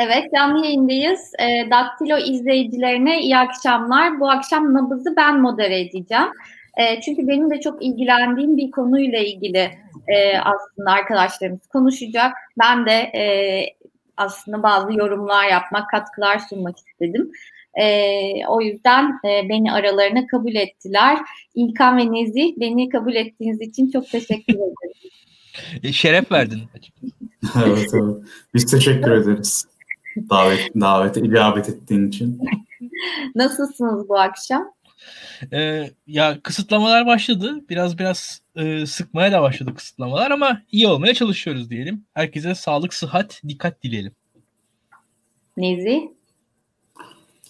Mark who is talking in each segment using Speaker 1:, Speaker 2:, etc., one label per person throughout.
Speaker 1: Evet, canlı yayındayız. E, Daktilo izleyicilerine iyi akşamlar. Bu akşam nabızı ben modere edeceğim. E, çünkü benim de çok ilgilendiğim bir konuyla ilgili e, aslında arkadaşlarımız konuşacak. Ben de e, aslında bazı yorumlar yapmak, katkılar sunmak istedim. E, o yüzden e, beni aralarına kabul ettiler. İlkan ve Nezih beni kabul ettiğiniz için çok teşekkür ederim.
Speaker 2: E, şeref verdin.
Speaker 3: evet, evet. Biz teşekkür ederiz. Davet, davete icabet ettiğin için.
Speaker 1: Nasılsınız bu akşam?
Speaker 2: Ee, ya kısıtlamalar başladı. Biraz biraz e, sıkmaya da başladı kısıtlamalar ama iyi olmaya çalışıyoruz diyelim. Herkese sağlık, sıhhat, dikkat dileyelim.
Speaker 1: Nezi?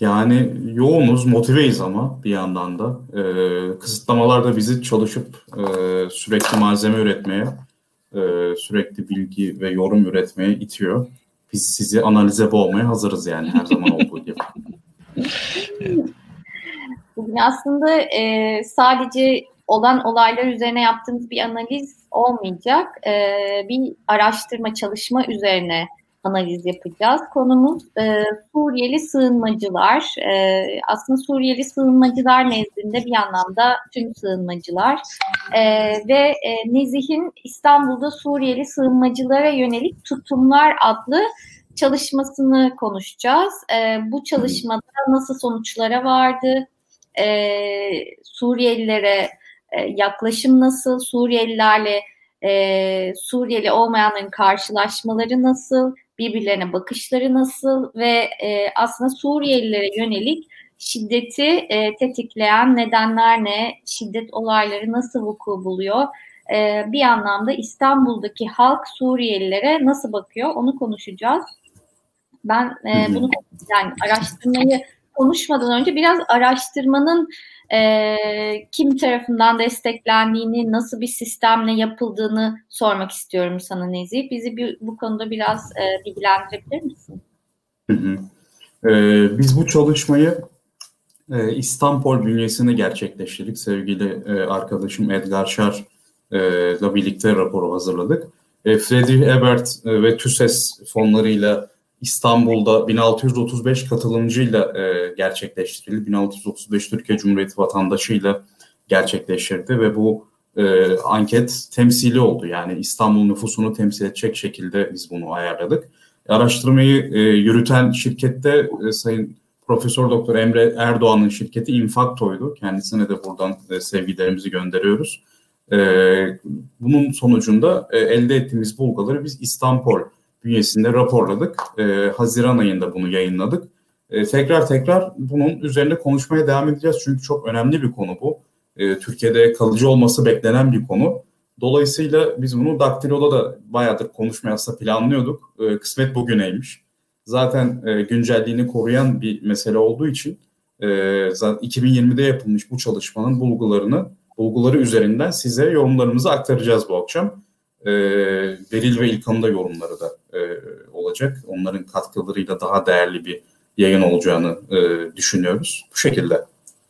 Speaker 3: Yani yoğunuz, motiveyiz ama bir yandan da. Ee, kısıtlamalar da bizi çalışıp e, sürekli malzeme üretmeye, e, sürekli bilgi ve yorum üretmeye itiyor. Biz sizi analize boğmaya hazırız yani her zaman olduğu gibi.
Speaker 1: Bugün aslında e, sadece olan olaylar üzerine yaptığımız bir analiz olmayacak. E, bir araştırma, çalışma üzerine analiz yapacağız. Konumuz e, Suriyeli sığınmacılar. E, aslında Suriyeli sığınmacılar nezdinde bir anlamda tüm sığınmacılar e, ve e, Nezih'in İstanbul'da Suriyeli sığınmacılara yönelik tutumlar adlı çalışmasını konuşacağız. E, bu çalışmada nasıl sonuçlara vardı? E, Suriyelilere e, yaklaşım nasıl? Suriyelilerle e, Suriyeli olmayanların karşılaşmaları nasıl? Birbirlerine bakışları nasıl ve e, aslında Suriyelilere yönelik şiddeti e, tetikleyen nedenler ne, şiddet olayları nasıl vuku buluyor, e, bir anlamda İstanbul'daki halk Suriyelilere nasıl bakıyor? Onu konuşacağız. Ben e, bunu yani araştırmayı konuşmadan önce biraz araştırmanın e, kim tarafından desteklendiğini, nasıl bir sistemle yapıldığını sormak istiyorum sana Nezih. Bizi bir, bu konuda biraz e, bilgilendirebilir misin?
Speaker 3: Hı hı. Ee, biz bu çalışmayı e, İstanbul bünyesinde gerçekleştirdik. Sevgili e, arkadaşım Edgar Şar ile birlikte raporu hazırladık. E, Friedrich Ebert e, ve TÜSES fonlarıyla İstanbul'da 1635 katılımcıyla e, gerçekleştirildi. 1635 Türkiye Cumhuriyeti vatandaşıyla gerçekleştirdi ve bu e, anket temsili oldu. Yani İstanbul nüfusunu temsil edecek şekilde biz bunu ayarladık. Araştırmayı e, yürüten şirkette e, Sayın Profesör Doktor Emre Erdoğan'ın şirketi Infakto'ydu. Kendisine de buradan e, sevgilerimizi gönderiyoruz. E, bunun sonucunda e, elde ettiğimiz bulguları biz İstanbul bünyesinde raporladık. E, Haziran ayında bunu yayınladık. E, tekrar tekrar bunun üzerinde konuşmaya devam edeceğiz çünkü çok önemli bir konu bu. E, Türkiye'de kalıcı olması beklenen bir konu. Dolayısıyla biz bunu Daktilo'da da bayağıdır konuşmaya aslında planlıyorduk. E, kısmet bugüneymiş. Zaten e, güncelliğini koruyan bir mesele olduğu için e, zaten 2020'de yapılmış bu çalışmanın bulgularını bulguları üzerinden size yorumlarımızı aktaracağız bu akşam e, Beril ve İlkan'ın da yorumları da e, olacak. Onların katkılarıyla daha değerli bir yayın olacağını e, düşünüyoruz. Bu şekilde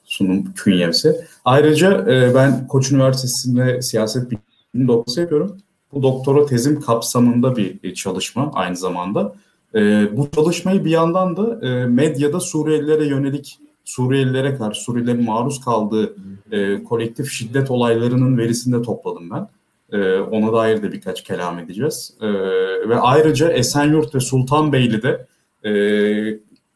Speaker 3: sunum künyesi. Ayrıca e, ben Koç Üniversitesi'nde siyaset bilimi doktorası yapıyorum. Bu doktora tezim kapsamında bir çalışma aynı zamanda. E, bu çalışmayı bir yandan da e, medyada Suriyelilere yönelik Suriyelilere karşı Suriyelilerin maruz kaldığı e, kolektif şiddet olaylarının verisinde topladım ben. E, ona dair de birkaç kelam edeceğiz. E, ve ayrıca Esenyurt ve Sultanbeyli'de e,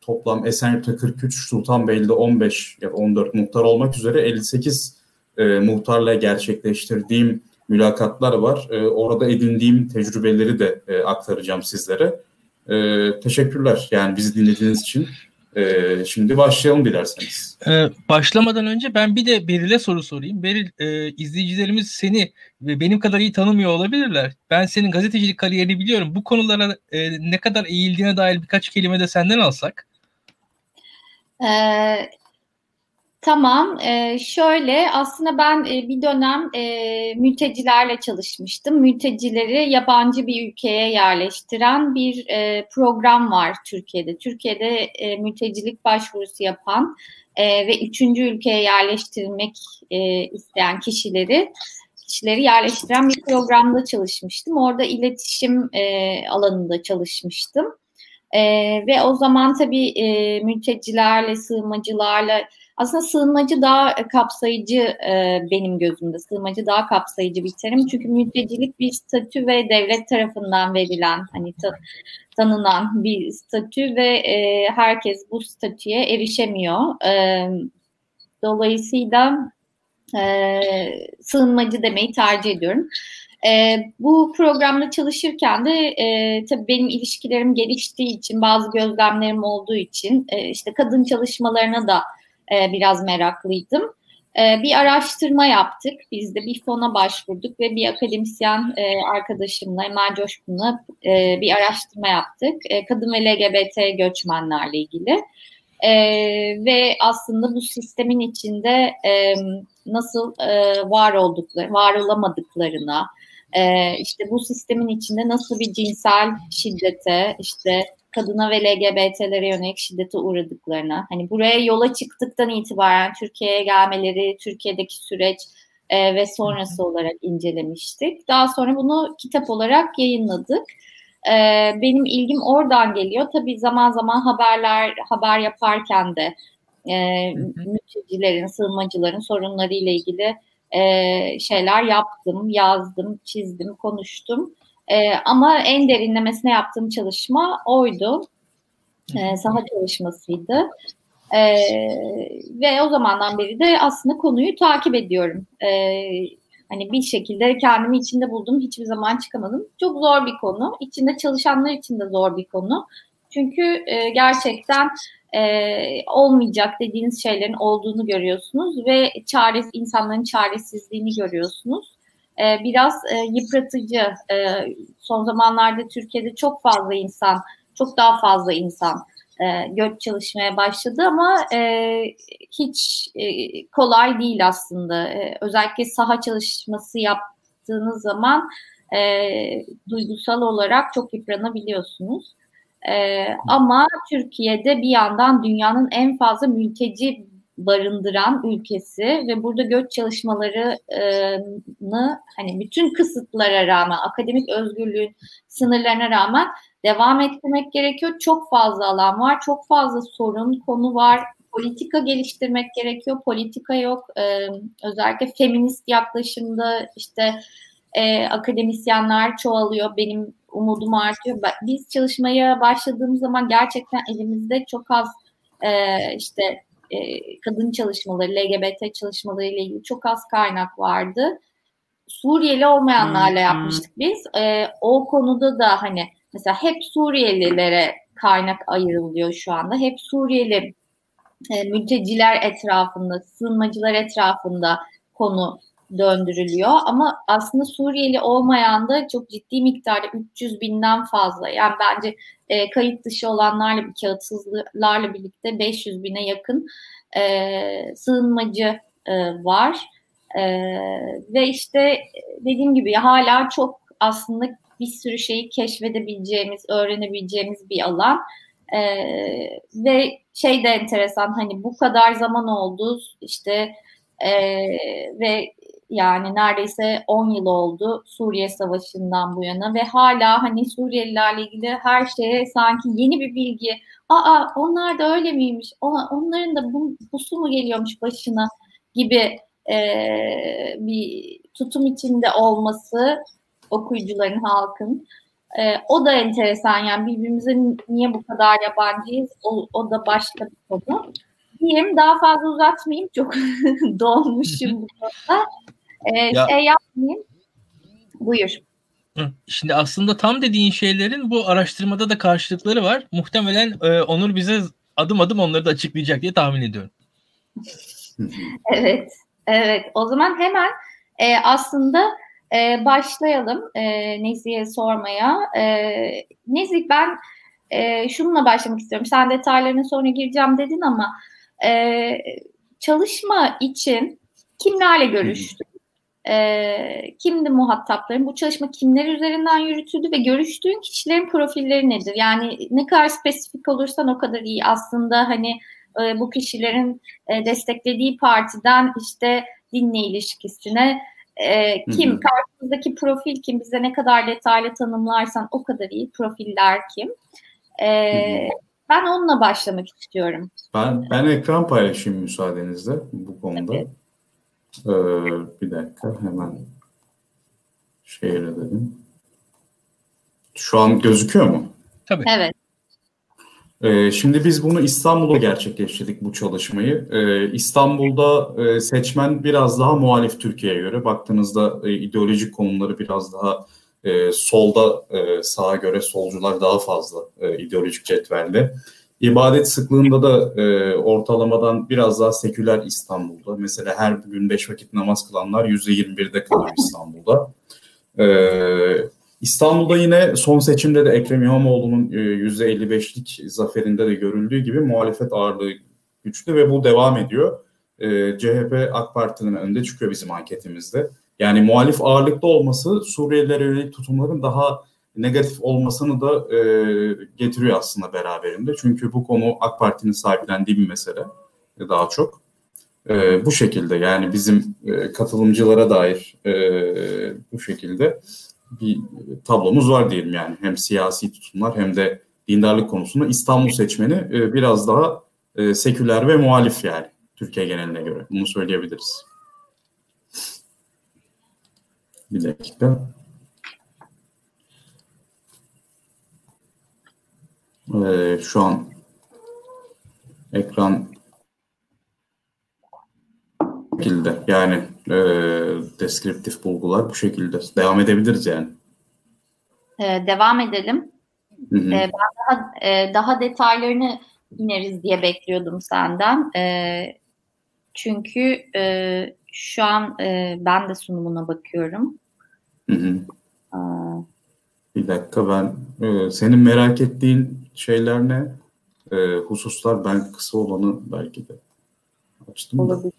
Speaker 3: toplam Esenyurt'ta 43, Sultanbeyli'de 15 ya da 14 muhtar olmak üzere 58 e, muhtarla gerçekleştirdiğim mülakatlar var. E, orada edindiğim tecrübeleri de e, aktaracağım sizlere. E, teşekkürler yani bizi dinlediğiniz için. Ee, şimdi başlayalım dilerseniz.
Speaker 2: Ee, başlamadan önce ben bir de Beril'e soru sorayım. Beril, e, izleyicilerimiz seni ve benim kadar iyi tanımıyor olabilirler. Ben senin gazetecilik kariyerini biliyorum. Bu konulara e, ne kadar eğildiğine dair birkaç kelime de senden alsak.
Speaker 1: Ee, Tamam, e, şöyle aslında ben e, bir dönem e, mültecilerle çalışmıştım. Mültecileri yabancı bir ülkeye yerleştiren bir e, program var Türkiye'de. Türkiye'de e, mültecilik başvurusu yapan e, ve üçüncü ülkeye yerleştirilmek e, isteyen kişileri kişileri yerleştiren bir programda çalışmıştım. Orada iletişim e, alanında çalışmıştım. E, ve o zaman tabii e, mültecilerle, sığınmacılarla aslında sığınmacı daha kapsayıcı e, benim gözümde. Sığınmacı daha kapsayıcı bir terim. Çünkü mültecilik bir statü ve devlet tarafından verilen hani ta, tanınan bir statü ve e, herkes bu statüye erişemiyor. E, dolayısıyla e, sığınmacı demeyi tercih ediyorum. E, bu programda çalışırken de e, tabii benim ilişkilerim geliştiği için, bazı gözlemlerim olduğu için e, işte kadın çalışmalarına da e, biraz meraklıydım. E, bir araştırma yaptık. Biz de bir fona başvurduk ve bir akademisyen e, arkadaşımla, Emel Coşkun'la e, bir araştırma yaptık. E, kadın ve LGBT göçmenlerle ilgili. E, ve aslında bu sistemin içinde e, nasıl e, var oldukları, var olamadıklarına, e, işte bu sistemin içinde nasıl bir cinsel şiddete, işte kadına ve LGBT'lere yönelik şiddete uğradıklarına, hani buraya yola çıktıktan itibaren Türkiye'ye gelmeleri, Türkiye'deki süreç e, ve sonrası olarak incelemiştik. Daha sonra bunu kitap olarak yayınladık. E, benim ilgim oradan geliyor. Tabii zaman zaman haberler, haber yaparken de e, mültecilerin, sığınmacıların sorunlarıyla ilgili e, şeyler yaptım, yazdım, çizdim, konuştum. E, ama en derinlemesine yaptığım çalışma oydu. E, saha çalışmasıydı. E, ve o zamandan beri de aslında konuyu takip ediyorum. E, hani bir şekilde kendimi içinde buldum. Hiçbir zaman çıkamadım. Çok zor bir konu. İçinde çalışanlar için de zor bir konu. Çünkü e, gerçekten e, olmayacak dediğiniz şeylerin olduğunu görüyorsunuz ve çaresiz insanların çaresizliğini görüyorsunuz e, biraz e, yıpratıcı. E, son zamanlarda Türkiye'de çok fazla insan, çok daha fazla insan e, göç çalışmaya başladı ama hiç kolay değil aslında. Özellikle saha çalışması yaptığınız zaman duygusal olarak çok yıpranabiliyorsunuz. E, ama Türkiye'de bir yandan dünyanın en fazla mülteci barındıran ülkesi ve burada göç çalışmalarını hani bütün kısıtlara rağmen akademik özgürlüğün sınırlarına rağmen devam ettirmek gerekiyor. Çok fazla alan var, çok fazla sorun, konu var. Politika geliştirmek gerekiyor. Politika yok. Ee, özellikle feminist yaklaşımda işte e, akademisyenler çoğalıyor. Benim umudum artıyor. Biz çalışmaya başladığımız zaman gerçekten elimizde çok az e, işte e, kadın çalışmaları, LGBT çalışmaları ile ilgili çok az kaynak vardı. Suriyeli olmayanlarla yapmıştık biz. E, o konuda da hani mesela hep Suriyelilere kaynak ayrılıyor şu anda. Hep Suriyeli e, mülteciler etrafında, sığınmacılar etrafında konu döndürülüyor. Ama aslında Suriyeli olmayan da çok ciddi miktarda 300 binden fazla. Yani bence e, kayıt dışı olanlarla, kağıtsızlarla birlikte 500 bine yakın e, sığınmacı e, var. E, ve işte dediğim gibi hala çok aslında bir sürü şeyi keşfedebileceğimiz, öğrenebileceğimiz bir alan. Ee, ve şey de enteresan hani bu kadar zaman oldu işte e, ve yani neredeyse 10 yıl oldu Suriye Savaşı'ndan bu yana ve hala hani Suriyelilerle ilgili her şeye sanki yeni bir bilgi. Aa onlar da öyle miymiş? Onların da bu, bu su mu geliyormuş başına gibi e, bir tutum içinde olması okuyucuların, halkın. E, o da enteresan yani birbirimize niye bu kadar yabancıyız o, o da başka bir konu. Diyeyim daha fazla uzatmayayım çok dolmuşum bu konuda. E, ya, şey yapmayayım. Buyur.
Speaker 2: Şimdi aslında tam dediğin şeylerin bu araştırmada da karşılıkları var. Muhtemelen e, Onur bize adım adım onları da açıklayacak diye tahmin ediyorum.
Speaker 1: evet, evet. O zaman hemen e, aslında e, başlayalım e, Nezih'e sormaya. E, Nezih ben e, şununla başlamak istiyorum. Sen detaylarına sonra gireceğim dedin ama e, çalışma için kimlerle görüştün? E, kimdi muhatapların? Bu çalışma kimler üzerinden yürütüldü ve görüştüğün kişilerin profilleri nedir? Yani ne kadar spesifik olursan o kadar iyi. Aslında hani e, bu kişilerin e, desteklediği partiden işte dinle ilişkisine e, kim, hı hı. karşımızdaki profil kim, bize ne kadar detaylı tanımlarsan o kadar iyi. Profiller kim? E, ben onunla başlamak istiyorum.
Speaker 3: Ben ben ekran paylaşayım müsaadenizle bu konuda. Ee, bir dakika hemen şehir edelim. Şu an gözüküyor mu?
Speaker 2: Tabii.
Speaker 1: Evet.
Speaker 3: Ee, şimdi biz bunu İstanbul'da gerçekleştirdik bu çalışmayı. Ee, İstanbul'da e, seçmen biraz daha muhalif Türkiye'ye göre. Baktığınızda e, ideolojik konumları biraz daha e, solda sağa göre solcular daha fazla ideolojik cetvelde. İbadet sıklığında da ortalamadan biraz daha seküler İstanbul'da. Mesela her gün beş vakit namaz kılanlar %21'de kalıyor İstanbul'da. Evet İstanbul'da yine son seçimde de Ekrem İmamoğlu'nun %55'lik e, zaferinde de görüldüğü gibi muhalefet ağırlığı güçlü ve bu devam ediyor. E, CHP AK Parti'nin önünde çıkıyor bizim anketimizde. Yani muhalif ağırlıkta olması Suriyelilere yönelik tutumların daha negatif olmasını da e, getiriyor aslında beraberinde. Çünkü bu konu AK Parti'nin sahiplendiği bir mesele daha çok. bu şekilde yani bizim katılımcılara dair bu şekilde bir tablomuz var diyelim yani. Hem siyasi tutumlar hem de dindarlık konusunda İstanbul seçmeni e, biraz daha e, seküler ve muhalif yani Türkiye geneline göre. Bunu söyleyebiliriz. Bir dakika. Ee, şu an ekran şekilde yani e, deskriptif bulgular bu şekilde devam edebiliriz yani.
Speaker 1: Ee, devam edelim. Hı hı. Ee, ben daha e, daha detaylarını ineriz diye bekliyordum senden. E, çünkü e, şu an e, ben de sunumuna bakıyorum.
Speaker 3: Hı hı. Aa. Bir dakika ben e, senin merak ettiğin şeyler ne? E, hususlar ben kısa olanı belki de açtım. Olabilir.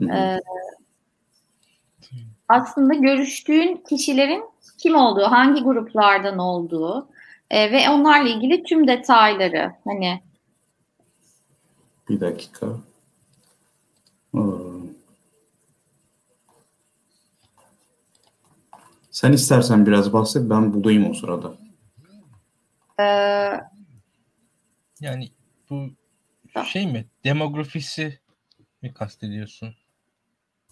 Speaker 3: Da.
Speaker 1: Ee, aslında görüştüğün kişilerin kim olduğu, hangi gruplardan olduğu e, ve onlarla ilgili tüm detayları hani
Speaker 3: bir dakika. Hmm. Sen istersen biraz bahset, ben bulayım o sırada.
Speaker 2: Ee, yani bu şey mi? Demografisi mi kastediyorsun?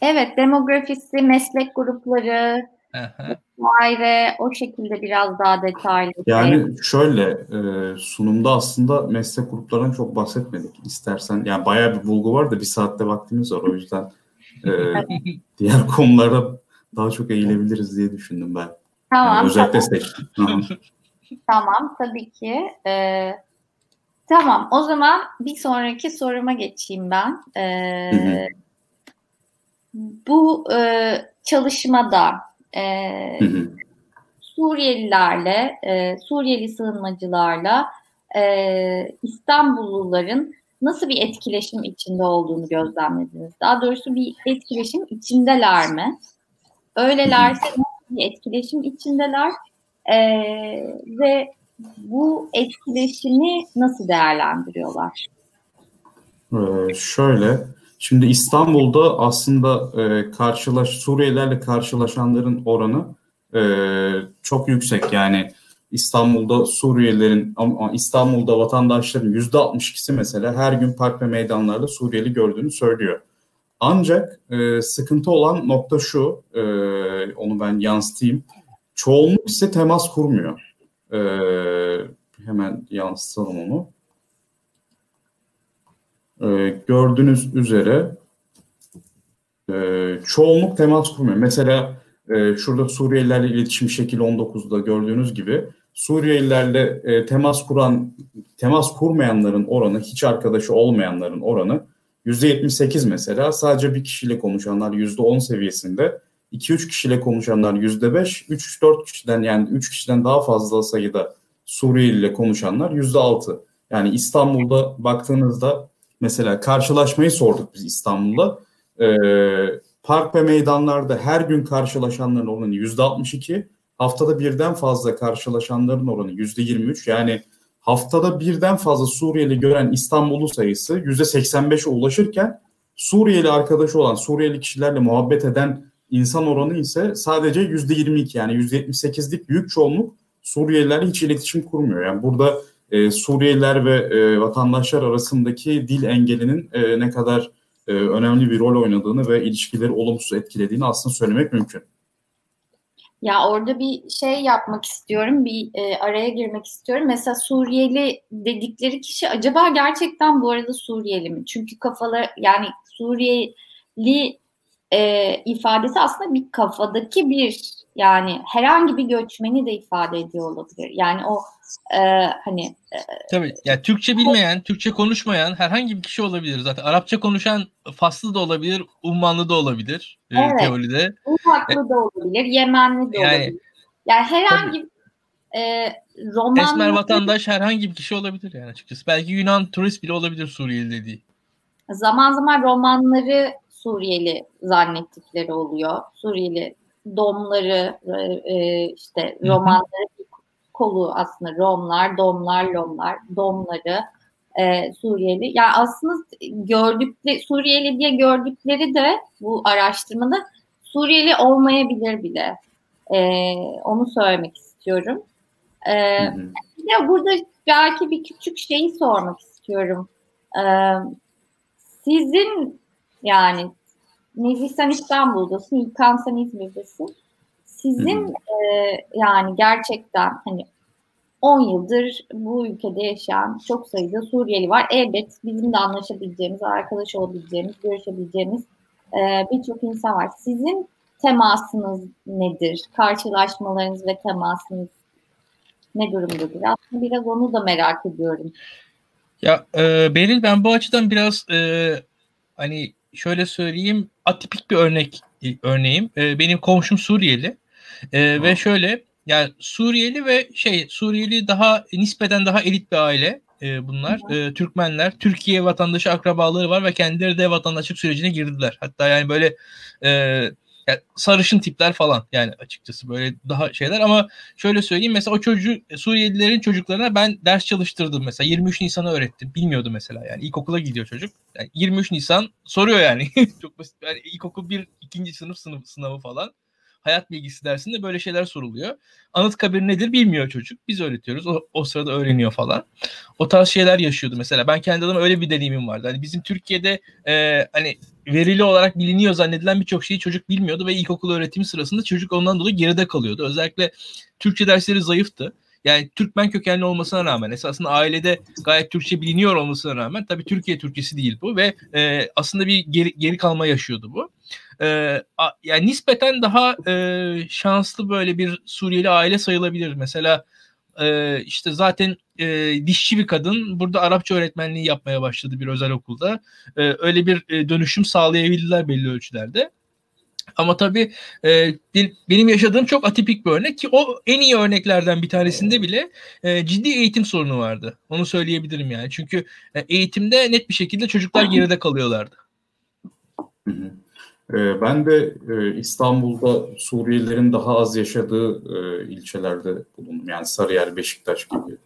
Speaker 1: Evet, demografisi, meslek grupları vesaire o şekilde biraz daha detaylı.
Speaker 3: Yani şöyle e, sunumda aslında meslek gruplarından çok bahsetmedik. İstersen yani bayağı bir bulgu var da bir saatte vaktimiz var o yüzden e, diğer konulara daha çok eğilebiliriz diye düşündüm ben. Tamam. Yani özellikle tamam. seçtim.
Speaker 1: tamam tabii ki. Ee, tamam o zaman bir sonraki soruma geçeyim ben. Ee, bu e, çalışmada e, Suriyelilerle, e, Suriyeli sığınmacılarla e, İstanbulluların nasıl bir etkileşim içinde olduğunu gözlemlediniz? Daha doğrusu bir etkileşim içindeler mi? Öylelerse bir etkileşim içindeler? E, ve bu etkileşimi nasıl değerlendiriyorlar?
Speaker 3: Ee, şöyle, Şimdi İstanbul'da aslında e, karşılaş Suriyelilerle karşılaşanların oranı e, çok yüksek. Yani İstanbul'da Suriyelilerin İstanbul'da vatandaşların yüzde 62'si mesela her gün park ve meydanlarda Suriyeli gördüğünü söylüyor. Ancak e, sıkıntı olan nokta şu, e, onu ben yansıtayım. Çoğunluk ise temas kurmuyor. E, hemen yansıtalım onu e, gördüğünüz üzere e, çoğunluk temas kurmuyor. Mesela e, şurada Suriyelilerle iletişim şekil 19'da gördüğünüz gibi Suriyelilerle e, temas kuran, temas kurmayanların oranı, hiç arkadaşı olmayanların oranı %78 mesela. Sadece bir kişiyle konuşanlar %10 seviyesinde. 2-3 kişiyle konuşanlar %5, 3-4 kişiden yani 3 kişiden daha fazla sayıda Suriyeli ile konuşanlar %6. Yani İstanbul'da baktığınızda Mesela karşılaşmayı sorduk biz İstanbul'da. Ee, park ve meydanlarda her gün karşılaşanların oranı yüzde 62. Haftada birden fazla karşılaşanların oranı yüzde 23. Yani haftada birden fazla Suriyeli gören İstanbullu sayısı yüzde 85'e ulaşırken Suriyeli arkadaşı olan Suriyeli kişilerle muhabbet eden insan oranı ise sadece yüzde 22 yani yüzde 78'lik büyük çoğunluk Suriyelilerle hiç iletişim kurmuyor. Yani burada e, Suriyeliler ve e, vatandaşlar arasındaki dil engelinin e, ne kadar e, önemli bir rol oynadığını ve ilişkileri olumsuz etkilediğini aslında söylemek mümkün.
Speaker 1: Ya orada bir şey yapmak istiyorum, bir e, araya girmek istiyorum. Mesela Suriyeli dedikleri kişi acaba gerçekten bu arada Suriyeli mi? Çünkü kafalar yani Suriyeli e, ifadesi aslında bir kafadaki bir yani herhangi bir göçmeni de ifade ediyor olabilir. Yani o e, hani e,
Speaker 2: tabii yani Türkçe bilmeyen, Türkçe konuşmayan herhangi bir kişi olabilir zaten. Arapça konuşan Faslı da olabilir, Ummanlı da olabilir e, evet. teoride.
Speaker 1: Ufaklı da olabilir, Yemenli de yani, olabilir. Yani herhangi tabii. e, romanlı...
Speaker 2: Esmer vatandaş herhangi bir kişi olabilir yani açıkçası. Belki Yunan turist bile olabilir Suriyeli dediği.
Speaker 1: Zaman zaman romanları Suriyeli zannettikleri oluyor. Suriyeli domları e, işte romanları kolu aslında Romlar, domlar, lomlar, domları e, Suriyeli. Yani aslında gördükleri Suriyeli diye gördükleri de bu araştırmada Suriyeli olmayabilir bile. E, onu söylemek istiyorum. E, ya burada belki bir küçük şeyi sormak istiyorum. E, sizin yani Nezih sen İstanbul'dasın, İlkan sen İzmir'desin. Sizin e, yani gerçekten hani 10 yıldır bu ülkede yaşayan çok sayıda Suriyeli var. Elbet bizim de anlaşabileceğimiz, arkadaş olabileceğimiz, görüşebileceğimiz e, birçok insan var. Sizin temasınız nedir? Karşılaşmalarınız ve temasınız ne durumdadır? Aslında biraz onu da merak ediyorum.
Speaker 2: Ya e, Beril ben bu açıdan biraz e, hani şöyle söyleyeyim atipik bir örnek örneğim. E, benim komşum Suriyeli e, ve şöyle yani Suriyeli ve şey Suriyeli daha nispeten daha elit bir aile e, bunlar. E, Türkmenler, Türkiye vatandaşı akrabaları var ve kendileri de vatandaşlık sürecine girdiler. Hatta yani böyle e, yani sarışın tipler falan yani açıkçası böyle daha şeyler. Ama şöyle söyleyeyim mesela o çocuğu Suriyelilerin çocuklarına ben ders çalıştırdım mesela. 23 Nisan'ı öğrettim. Bilmiyordu mesela yani. İlkokula gidiyor çocuk. Yani 23 Nisan soruyor yani. Çok basit. Yani ilkokul bir ikinci sınıf sınıf sınavı falan hayat bilgisi dersinde böyle şeyler soruluyor. Anıtkabir nedir bilmiyor çocuk. Biz öğretiyoruz. O, o sırada öğreniyor falan. O tarz şeyler yaşıyordu mesela. Ben kendi adıma öyle bir deneyimim vardı. Hani bizim Türkiye'de e, hani verili olarak biliniyor zannedilen birçok şeyi çocuk bilmiyordu ve ilkokul öğretimi sırasında çocuk ondan dolayı geride kalıyordu. Özellikle Türkçe dersleri zayıftı. Yani Türkmen kökenli olmasına rağmen esasında ailede gayet Türkçe biliniyor olmasına rağmen tabii Türkiye Türkçesi değil bu ve e, aslında bir geri, geri kalma yaşıyordu bu. E, a, yani nispeten daha e, şanslı böyle bir Suriyeli aile sayılabilir. Mesela e, işte zaten e, dişçi bir kadın burada Arapça öğretmenliği yapmaya başladı bir özel okulda. E, öyle bir e, dönüşüm sağlayabildiler belli ölçülerde. Ama tabii e, benim yaşadığım çok atipik bir örnek ki o en iyi örneklerden bir tanesinde bile e, ciddi eğitim sorunu vardı. Onu söyleyebilirim yani. Çünkü e, eğitimde net bir şekilde çocuklar geride kalıyorlardı.
Speaker 3: E, ben de e, İstanbul'da Suriyelilerin daha az yaşadığı e, ilçelerde bulundum. Yani Sarıyer, Beşiktaş gibi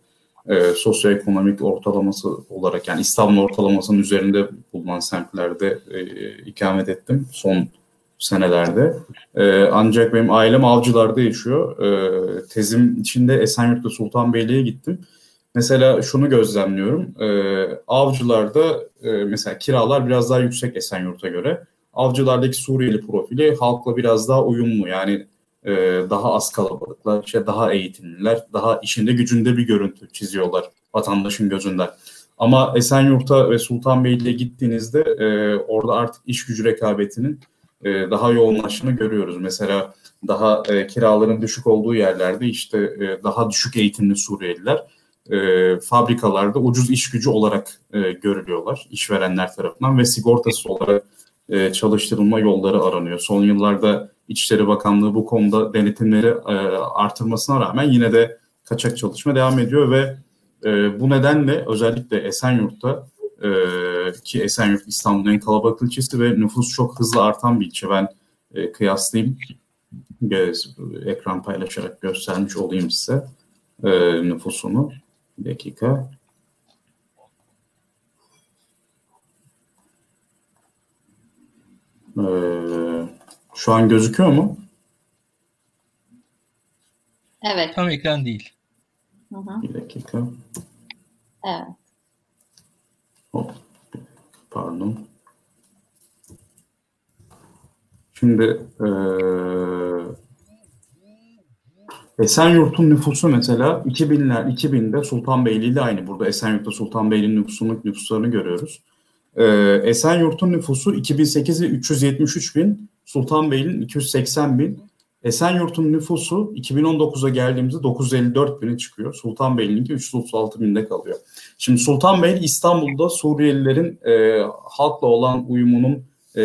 Speaker 3: sosyoekonomik ortalaması olarak yani İstanbul ortalamasının üzerinde bulunan semtlerde ikamet ettim son senelerde. E, ancak benim ailem avcılarda yaşıyor. E, tezim içinde Esenyurt'ta Sultanbeyli'ye gittim. Mesela şunu gözlemliyorum. E, avcılarda e, mesela kiralar biraz daha yüksek Esenyurt'a göre. Avcılardaki Suriyeli profili halkla biraz daha uyumlu. Yani e, daha az kalabalıklar, işte daha eğitimliler, daha işinde gücünde bir görüntü çiziyorlar vatandaşın gözünden. Ama Esenyurt'a ve Sultanbeyli'ye gittiğinizde e, orada artık iş gücü rekabetinin e, daha yoğunlaştığını görüyoruz. Mesela daha e, kiraların düşük olduğu yerlerde işte e, daha düşük eğitimli Suriyeliler e, fabrikalarda ucuz iş gücü olarak e, görülüyorlar işverenler tarafından ve sigortasız olarak e, çalıştırılma yolları aranıyor. Son yıllarda İçişleri Bakanlığı bu konuda denetimleri e, artırmasına rağmen yine de kaçak çalışma devam ediyor ve e, bu nedenle özellikle Esenyurt'ta ki Esenyurt İstanbul'un en kalabalık ilçesi ve nüfus çok hızlı artan bir ilçe. Ben kıyaslayayım. Ekran paylaşarak göstermiş olayım size nüfusunu. Bir dakika. E, şu an gözüküyor mu?
Speaker 1: Evet.
Speaker 2: Tam ekran değil.
Speaker 1: Hı hı.
Speaker 3: Bir dakika.
Speaker 1: Evet.
Speaker 3: Hop. Pardon. Şimdi eee Esenyurt'un nüfusu mesela 2000'ler 2000'de Sultanbeyli ile aynı. Burada Esenyurt'ta Sultanbeyli'nin nüfusunun nüfuslarını görüyoruz. Ee, Esenyurt'un nüfusu 2008'i 373 bin, Sultanbeyli'nin 280 bin. Esenyurt'un nüfusu 2019'a geldiğimizde 954 bine çıkıyor. Sultanbeyli'ninki 336 binde kalıyor. Şimdi Sultanbeyli İstanbul'da Suriyelilerin e, halkla olan uyumunun e,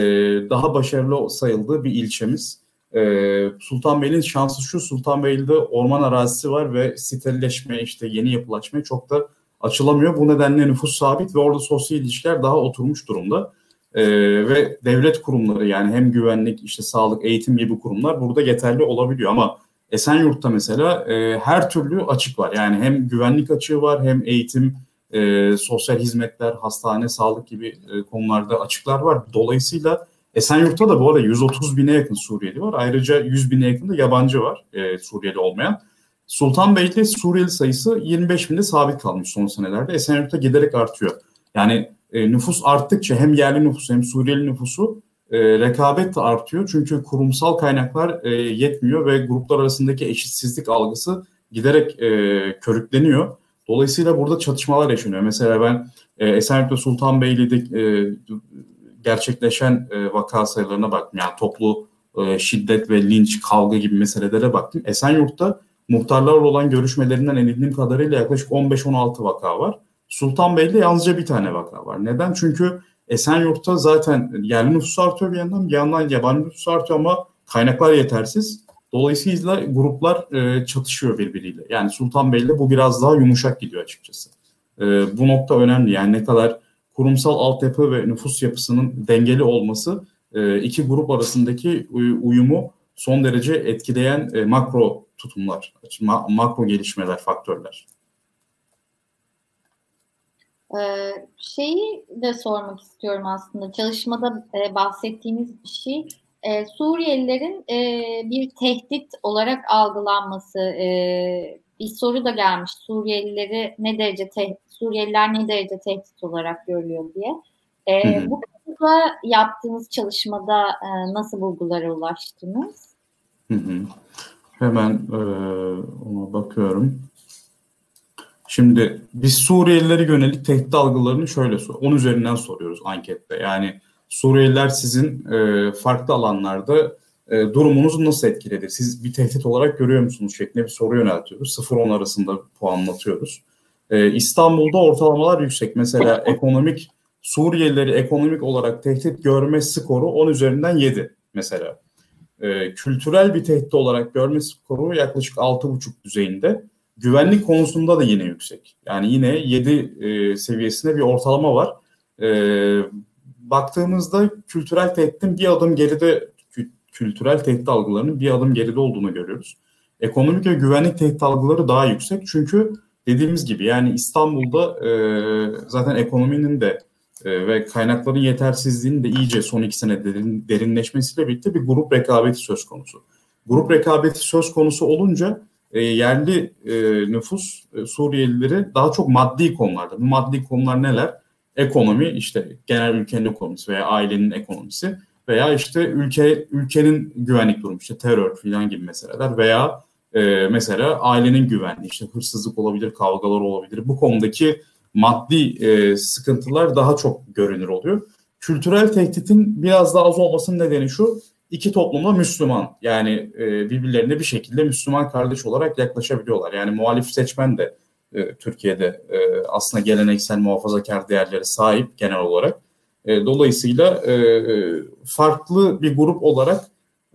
Speaker 3: daha başarılı sayıldığı bir ilçemiz. Ee, Sultanbeyli'nin şansı şu Sultanbeyli'de orman arazisi var ve siteleşme işte yeni yapılaşmaya çok da açılamıyor. Bu nedenle nüfus sabit ve orada sosyal ilişkiler daha oturmuş durumda. Ee, ve devlet kurumları yani hem güvenlik işte sağlık eğitim gibi kurumlar burada yeterli olabiliyor ama Esenyurt'ta mesela e, her türlü açık var. Yani hem güvenlik açığı var hem eğitim, e, sosyal hizmetler, hastane, sağlık gibi e, konularda açıklar var. Dolayısıyla Esenyurt'ta da bu arada 130 bine yakın Suriyeli var. Ayrıca 100 bine yakın da yabancı var e, Suriyeli olmayan. Sultanbeyli'de Suriyeli sayısı 25 binde sabit kalmış son senelerde. Esenyurt'ta giderek artıyor. Yani e, nüfus arttıkça hem yerli nüfusu hem Suriyeli nüfusu e, rekabet de artıyor. Çünkü kurumsal kaynaklar e, yetmiyor ve gruplar arasındaki eşitsizlik algısı giderek e, körükleniyor. Dolayısıyla burada çatışmalar yaşanıyor. Mesela ben e, Esenyurt'ta Sultanbeyli'de e, gerçekleşen e, vaka sayılarına baktım. Yani toplu e, şiddet ve linç, kavga gibi meselelere baktım. Esenyurt'ta muhtarlarla olan görüşmelerinden edindiğim kadarıyla yaklaşık 15-16 vaka var. Sultanbeyli'de yalnızca bir tane vaka var. Neden? Çünkü Esenyurt'ta zaten yerli nüfus artıyor bir yandan, bir yandan yabancı nüfus artıyor ama kaynaklar yetersiz. Dolayısıyla gruplar e, çatışıyor birbiriyle. Yani Sultanbeyli'de bu biraz daha yumuşak gidiyor açıkçası. E, bu nokta önemli. Yani ne kadar kurumsal altyapı ve nüfus yapısının dengeli olması e, iki grup arasındaki uyumu son derece etkileyen e, makro tutumlar, makro gelişmeler, faktörler.
Speaker 1: Ee, şeyi de sormak istiyorum aslında. Çalışmada e, bahsettiğiniz bir şey. E, Suriyelilerin e, bir tehdit olarak algılanması. E, bir soru da gelmiş. Suriyelileri ne derece te- Suriyeliler ne derece tehdit olarak görülüyor diye. E, Bu konuda yaptığınız çalışmada e, nasıl bulgulara ulaştınız?
Speaker 3: Hı hı. Hemen e, ona bakıyorum. Şimdi biz Suriyelilere yönelik tehdit algılarını şöyle sor, onun üzerinden soruyoruz ankette. Yani Suriyeliler sizin e, farklı alanlarda e, durumunuzu nasıl etkiledi? Siz bir tehdit olarak görüyor musunuz şeklinde bir soru yöneltiyoruz. 0-10 arasında puanlatıyoruz. E, İstanbul'da ortalamalar yüksek. Mesela ekonomik Suriyelileri ekonomik olarak tehdit görme skoru 10 üzerinden 7 mesela. E, kültürel bir tehdit olarak görme skoru yaklaşık 6,5 düzeyinde. Güvenlik konusunda da yine yüksek. Yani yine 7 e, seviyesinde bir ortalama var. E, baktığımızda kültürel tehditin bir adım geride kültürel tehdit algılarının bir adım geride olduğunu görüyoruz. Ekonomik ve güvenlik tehdit algıları daha yüksek. Çünkü dediğimiz gibi yani İstanbul'da e, zaten ekonominin de e, ve kaynakların yetersizliğinin de iyice son iki sene derin, derinleşmesiyle birlikte bir grup rekabeti söz konusu. Grup rekabeti söz konusu olunca e, yerli e, nüfus e, Suriyelileri daha çok maddi konularda. Bu maddi konular neler? Ekonomi, işte genel ülkenin ekonomisi veya ailenin ekonomisi veya işte ülke ülkenin güvenlik durumu işte terör filan gibi meseleler veya e, mesela ailenin güvenliği işte hırsızlık olabilir, kavgalar olabilir. Bu konudaki maddi e, sıkıntılar daha çok görünür oluyor. Kültürel tehditin biraz daha az olmasının nedeni şu. iki toplumda Müslüman yani e, birbirlerine bir şekilde Müslüman kardeş olarak yaklaşabiliyorlar. Yani muhalif seçmen de e, Türkiye'de e, aslında geleneksel muhafazakar değerlere sahip genel olarak. E, dolayısıyla e, farklı bir grup olarak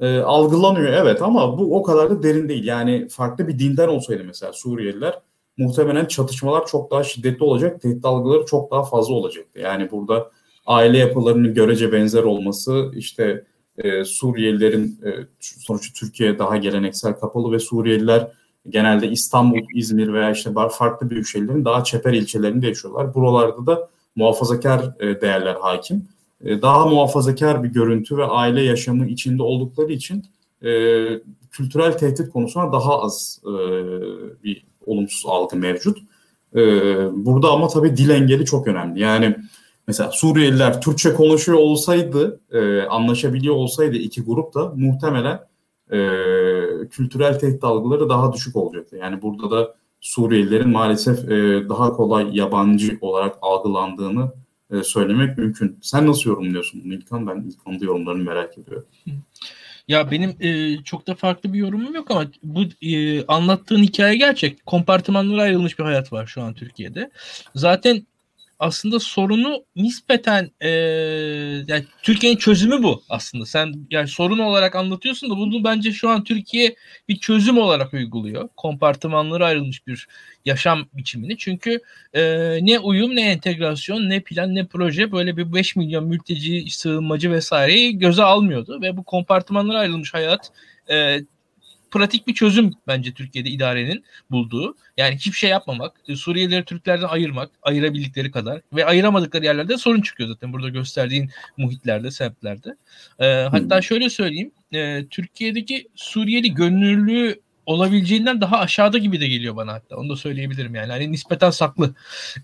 Speaker 3: e, algılanıyor evet ama bu o kadar da derin değil. Yani farklı bir dinden olsaydı mesela Suriyeliler muhtemelen çatışmalar çok daha şiddetli olacak, tehdit algıları çok daha fazla olacaktı. Yani burada aile yapılarının görece benzer olması, işte e, Suriyelilerin e, sonuçta Türkiye daha geleneksel kapalı ve Suriyeliler genelde İstanbul, İzmir veya işte farklı büyük şehirlerin daha çeper ilçelerinde yaşıyorlar. Buralarda da muhafazakar e, değerler hakim. E, daha muhafazakar bir görüntü ve aile yaşamı içinde oldukları için e, kültürel tehdit konusuna daha az bir olumsuz algı mevcut. E, burada ama tabii dil engeli çok önemli. Yani mesela Suriyeliler Türkçe konuşuyor olsaydı, e, anlaşabiliyor olsaydı iki grup da muhtemelen e, kültürel tehdit algıları daha düşük olacaktı. Yani burada da Suriyelilerin maalesef e, daha kolay yabancı olarak algılandığını e, söylemek mümkün. Sen nasıl yorumluyorsun bunu İlkan? Ben İlkan'ın yorumlarını merak ediyorum.
Speaker 2: Ya benim e, çok da farklı bir yorumum yok ama bu e, anlattığın hikaye gerçek. Kompartımanlara ayrılmış bir hayat var şu an Türkiye'de. Zaten aslında sorunu nispeten e, yani Türkiye'nin çözümü bu aslında. Sen yani sorun olarak anlatıyorsun da bunu bence şu an Türkiye bir çözüm olarak uyguluyor. Kompartımanlara ayrılmış bir yaşam biçimini. Çünkü e, ne uyum ne entegrasyon ne plan ne proje böyle bir 5 milyon mülteci sığınmacı vesaireyi göze almıyordu ve bu kompartımanlara ayrılmış hayat e, pratik bir çözüm bence Türkiye'de idarenin bulduğu. Yani hiçbir şey yapmamak, e, Suriyelileri Türklerden ayırmak, ayırabildikleri kadar ve ayıramadıkları yerlerde sorun çıkıyor zaten burada gösterdiğin muhitlerde, semtlerde. E, hatta şöyle söyleyeyim, e, Türkiye'deki Suriyeli gönüllülüğü olabileceğinden daha aşağıda gibi de geliyor bana hatta. Onu da söyleyebilirim yani. Hani nispeten saklı.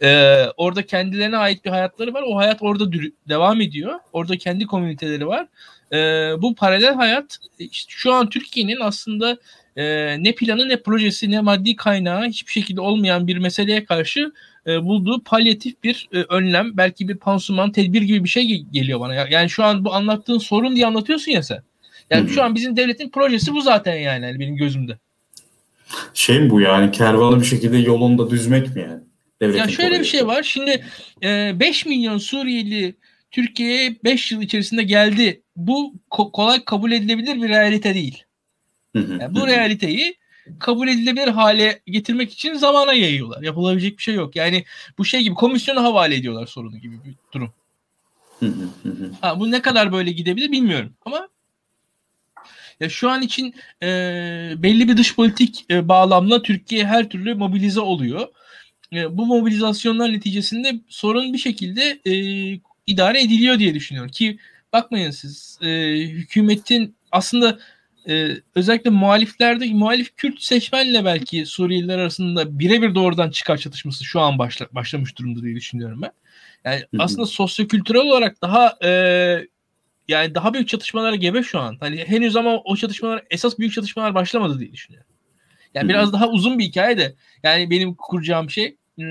Speaker 2: Ee, orada kendilerine ait bir hayatları var. O hayat orada devam ediyor. Orada kendi komüniteleri var. Ee, bu paralel hayat işte şu an Türkiye'nin aslında e, ne planı ne projesi ne maddi kaynağı hiçbir şekilde olmayan bir meseleye karşı e, bulduğu palyatif bir e, önlem belki bir pansuman tedbir gibi bir şey geliyor bana. Yani şu an bu anlattığın sorun diye anlatıyorsun ya sen. Yani Hı-hı. şu an bizim devletin projesi bu zaten yani, yani benim gözümde.
Speaker 3: Şey mi bu yani kervanı bir şekilde yolunda düzmek mi yani?
Speaker 2: Devletin ya şöyle bir şey var. Şimdi e, 5 milyon Suriyeli Türkiye'ye 5 yıl içerisinde geldi. Bu ko- kolay kabul edilebilir bir realite değil. Yani bu realiteyi kabul edilebilir hale getirmek için zamana yayıyorlar. Yapılabilecek bir şey yok. Yani bu şey gibi komisyona havale ediyorlar sorunu gibi bir durum. ha, bu ne kadar böyle gidebilir bilmiyorum. Ama ya şu an için e, belli bir dış politik e, bağlamla Türkiye her türlü mobilize oluyor. E, bu mobilizasyonlar neticesinde sorun bir şekilde e, idare ediliyor diye düşünüyorum ki bakmayın siz e, hükümetin aslında e, özellikle muhaliflerde muhalif Kürt seçmenle belki Suriyeliler arasında birebir doğrudan çıkar çatışması şu an başla, başlamış durumda diye düşünüyorum ben. Yani Hı-hı. aslında sosyokültürel olarak daha e, yani daha büyük çatışmalara gebe şu an. Hani henüz ama o çatışmalar esas büyük çatışmalar başlamadı diye düşünüyorum. Yani Hı-hı. biraz daha uzun bir hikaye de yani benim kuracağım şey e,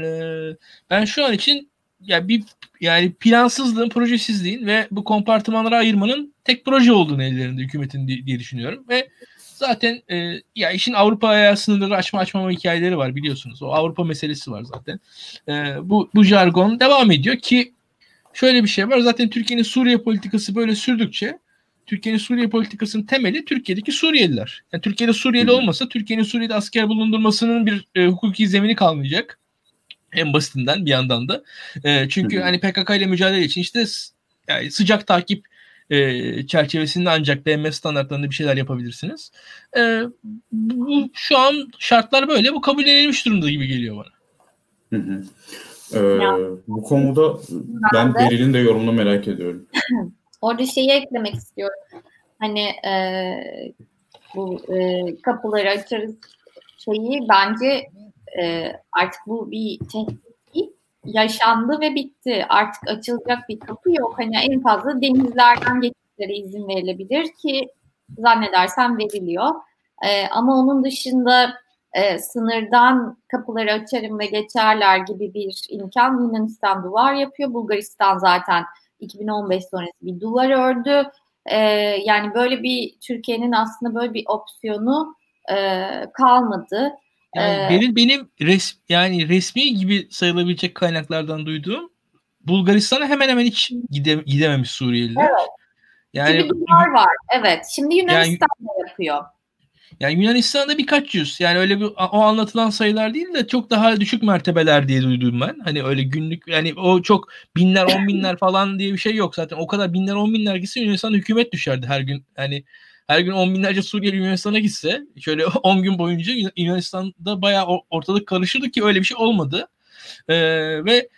Speaker 2: ben şu an için ya bir yani plansızlığın, projesizliğin ve bu kompartımanlara ayırmanın tek proje olduğunu ellerinde hükümetin diye düşünüyorum ve zaten e, ya işin Avrupa'ya sınırları açma açmama hikayeleri var biliyorsunuz. O Avrupa meselesi var zaten. E, bu bu jargon devam ediyor ki şöyle bir şey var. Zaten Türkiye'nin Suriye politikası böyle sürdükçe Türkiye'nin Suriye politikasının temeli Türkiye'deki Suriyeliler. Yani Türkiye'de Suriyeli olmasa Türkiye'nin Suriye'de asker bulundurmasının bir e, hukuki zemini kalmayacak. En basitinden bir yandan da. E, çünkü hani PKK ile mücadele için işte yani sıcak takip e, çerçevesinde ancak BM standartlarında bir şeyler yapabilirsiniz. E, bu şu an şartlar böyle. Bu kabul edilmiş durumda gibi geliyor bana.
Speaker 3: Hı hı. Ee, bu konuda ben Beril'in de yorumunu merak ediyorum.
Speaker 1: Orada şeyi eklemek istiyorum. Hani e, bu e, kapıları açarız şeyi bence e, artık bu bir tehdit yaşandı ve bitti. Artık açılacak bir kapı yok. Hani en fazla denizlerden geçişlere izin verilebilir ki zannedersem veriliyor. E, ama onun dışında e, sınırdan kapıları açarım ve geçerler gibi bir imkan Yunanistan duvar yapıyor. Bulgaristan zaten 2015 sonrası bir duvar ördü. E, yani böyle bir Türkiye'nin aslında böyle bir opsiyonu e, kalmadı.
Speaker 2: Yani ee, benim benim res, yani resmi gibi sayılabilecek kaynaklardan duyduğum Bulgaristan'a hemen hemen hiç gide, gidememiş Suriyeliler. Evet.
Speaker 1: Yani Gibi var. Evet. Şimdi Yunanistan yani, yapıyor.
Speaker 2: Yani Yunanistan'da birkaç yüz. Yani öyle bir o anlatılan sayılar değil de çok daha düşük mertebeler diye duydum ben. Hani öyle günlük yani o çok binler on binler falan diye bir şey yok zaten. O kadar binler on binler gitse Yunanistan hükümet düşerdi her gün. Hani her gün on binlerce Suriyeli Yunanistan'a gitse şöyle 10 gün boyunca Yunanistan'da bayağı ortalık karışırdı ki öyle bir şey olmadı. Ee, ve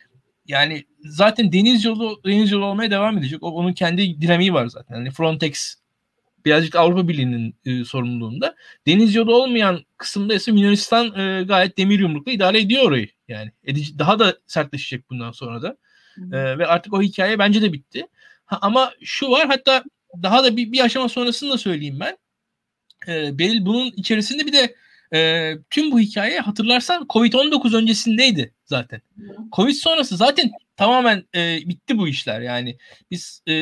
Speaker 2: yani zaten deniz yolu deniz yolu olmaya devam edecek. O, onun kendi dinamiği var zaten. Yani Frontex birazcık Avrupa Birliği'nin e, sorumluluğunda. Deniz yolu olmayan kısımda ise Yunanistan e, gayet demir yumrukla idare ediyor orayı. Yani edici, daha da sertleşecek bundan sonra da. E, ve artık o hikaye bence de bitti. Ha, ama şu var hatta daha da bir, bir aşama sonrasını da söyleyeyim ben. E, Beril bunun içerisinde bir de e, tüm bu hikaye hatırlarsan Covid-19 öncesindeydi zaten. Covid sonrası zaten tamamen e, bitti bu işler. Yani biz e,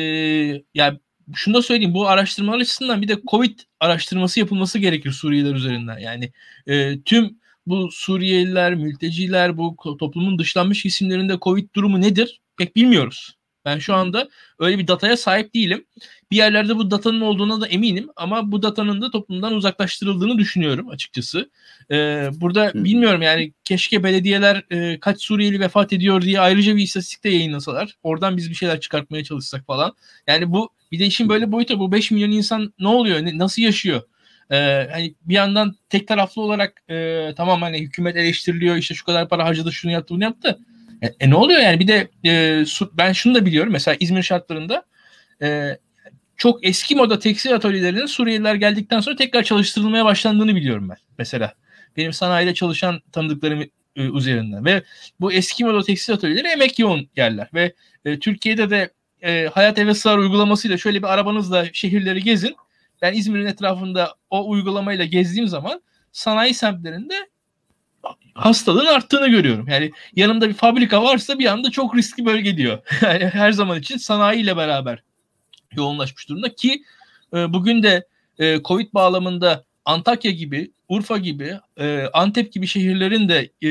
Speaker 2: yani şunu da söyleyeyim bu araştırmalar açısından bir de Covid araştırması yapılması gerekir Suriyeliler üzerinden. Yani e, tüm bu Suriyeliler, mülteciler, bu toplumun dışlanmış isimlerinde Covid durumu nedir pek bilmiyoruz. Ben şu anda öyle bir dataya sahip değilim. Bir yerlerde bu datanın olduğuna da eminim ama bu datanın da toplumdan uzaklaştırıldığını düşünüyorum açıkçası. Ee, burada bilmiyorum yani keşke belediyeler e, kaç Suriyeli vefat ediyor diye ayrıca bir istatistik de yayınlasalar. Oradan biz bir şeyler çıkartmaya çalışsak falan. Yani bu bir de işin böyle boyutu bu 5 milyon insan ne oluyor? Ne, nasıl yaşıyor? Ee, hani bir yandan tek taraflı olarak e, tamam hani hükümet eleştiriliyor işte şu kadar para harcadı şunu yaptı bunu yaptı. E, e ne oluyor yani bir de e, ben şunu da biliyorum mesela İzmir şartlarında e, çok eski moda tekstil atölyelerinin Suriyeliler geldikten sonra tekrar çalıştırılmaya başlandığını biliyorum ben mesela. Benim sanayide çalışan tanıdıklarım e, üzerinden ve bu eski moda tekstil atölyeleri emek yoğun yerler ve e, Türkiye'de de e, Hayat Eve Sığar uygulamasıyla şöyle bir arabanızla şehirleri gezin. Ben İzmir'in etrafında o uygulamayla gezdiğim zaman sanayi semtlerinde hastalığın arttığını görüyorum. Yani yanımda bir fabrika varsa bir anda çok riskli bölge diyor. Yani her zaman için sanayi ile beraber yoğunlaşmış durumda ki e, bugün de e, Covid bağlamında Antakya gibi, Urfa gibi, e, Antep gibi şehirlerin de e,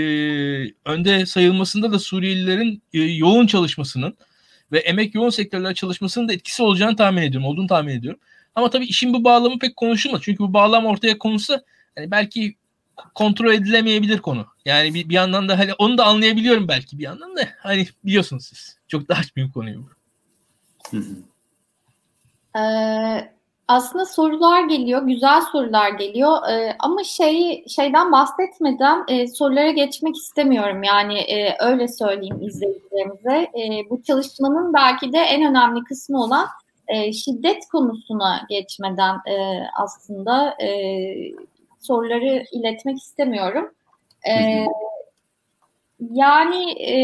Speaker 2: önde sayılmasında da Suriyelilerin e, yoğun çalışmasının ve emek yoğun sektörler çalışmasının da etkisi olacağını tahmin ediyorum, olduğunu tahmin ediyorum. Ama tabii işin bu bağlamı pek konuşulmaz. Çünkü bu bağlam ortaya konulsa yani belki kontrol edilemeyebilir konu. Yani bir, bir yandan da hani onu da anlayabiliyorum belki bir yandan da hani biliyorsunuz siz. Çok daha büyük konuyu bu.
Speaker 1: Ee, aslında sorular geliyor, güzel sorular geliyor ee, ama şey şeyden bahsetmeden e, sorulara geçmek istemiyorum. Yani e, öyle söyleyeyim izleyicilerimize. E, bu çalışmanın belki de en önemli kısmı olan e, şiddet konusuna geçmeden e, aslında e, soruları iletmek istemiyorum. E, yani e,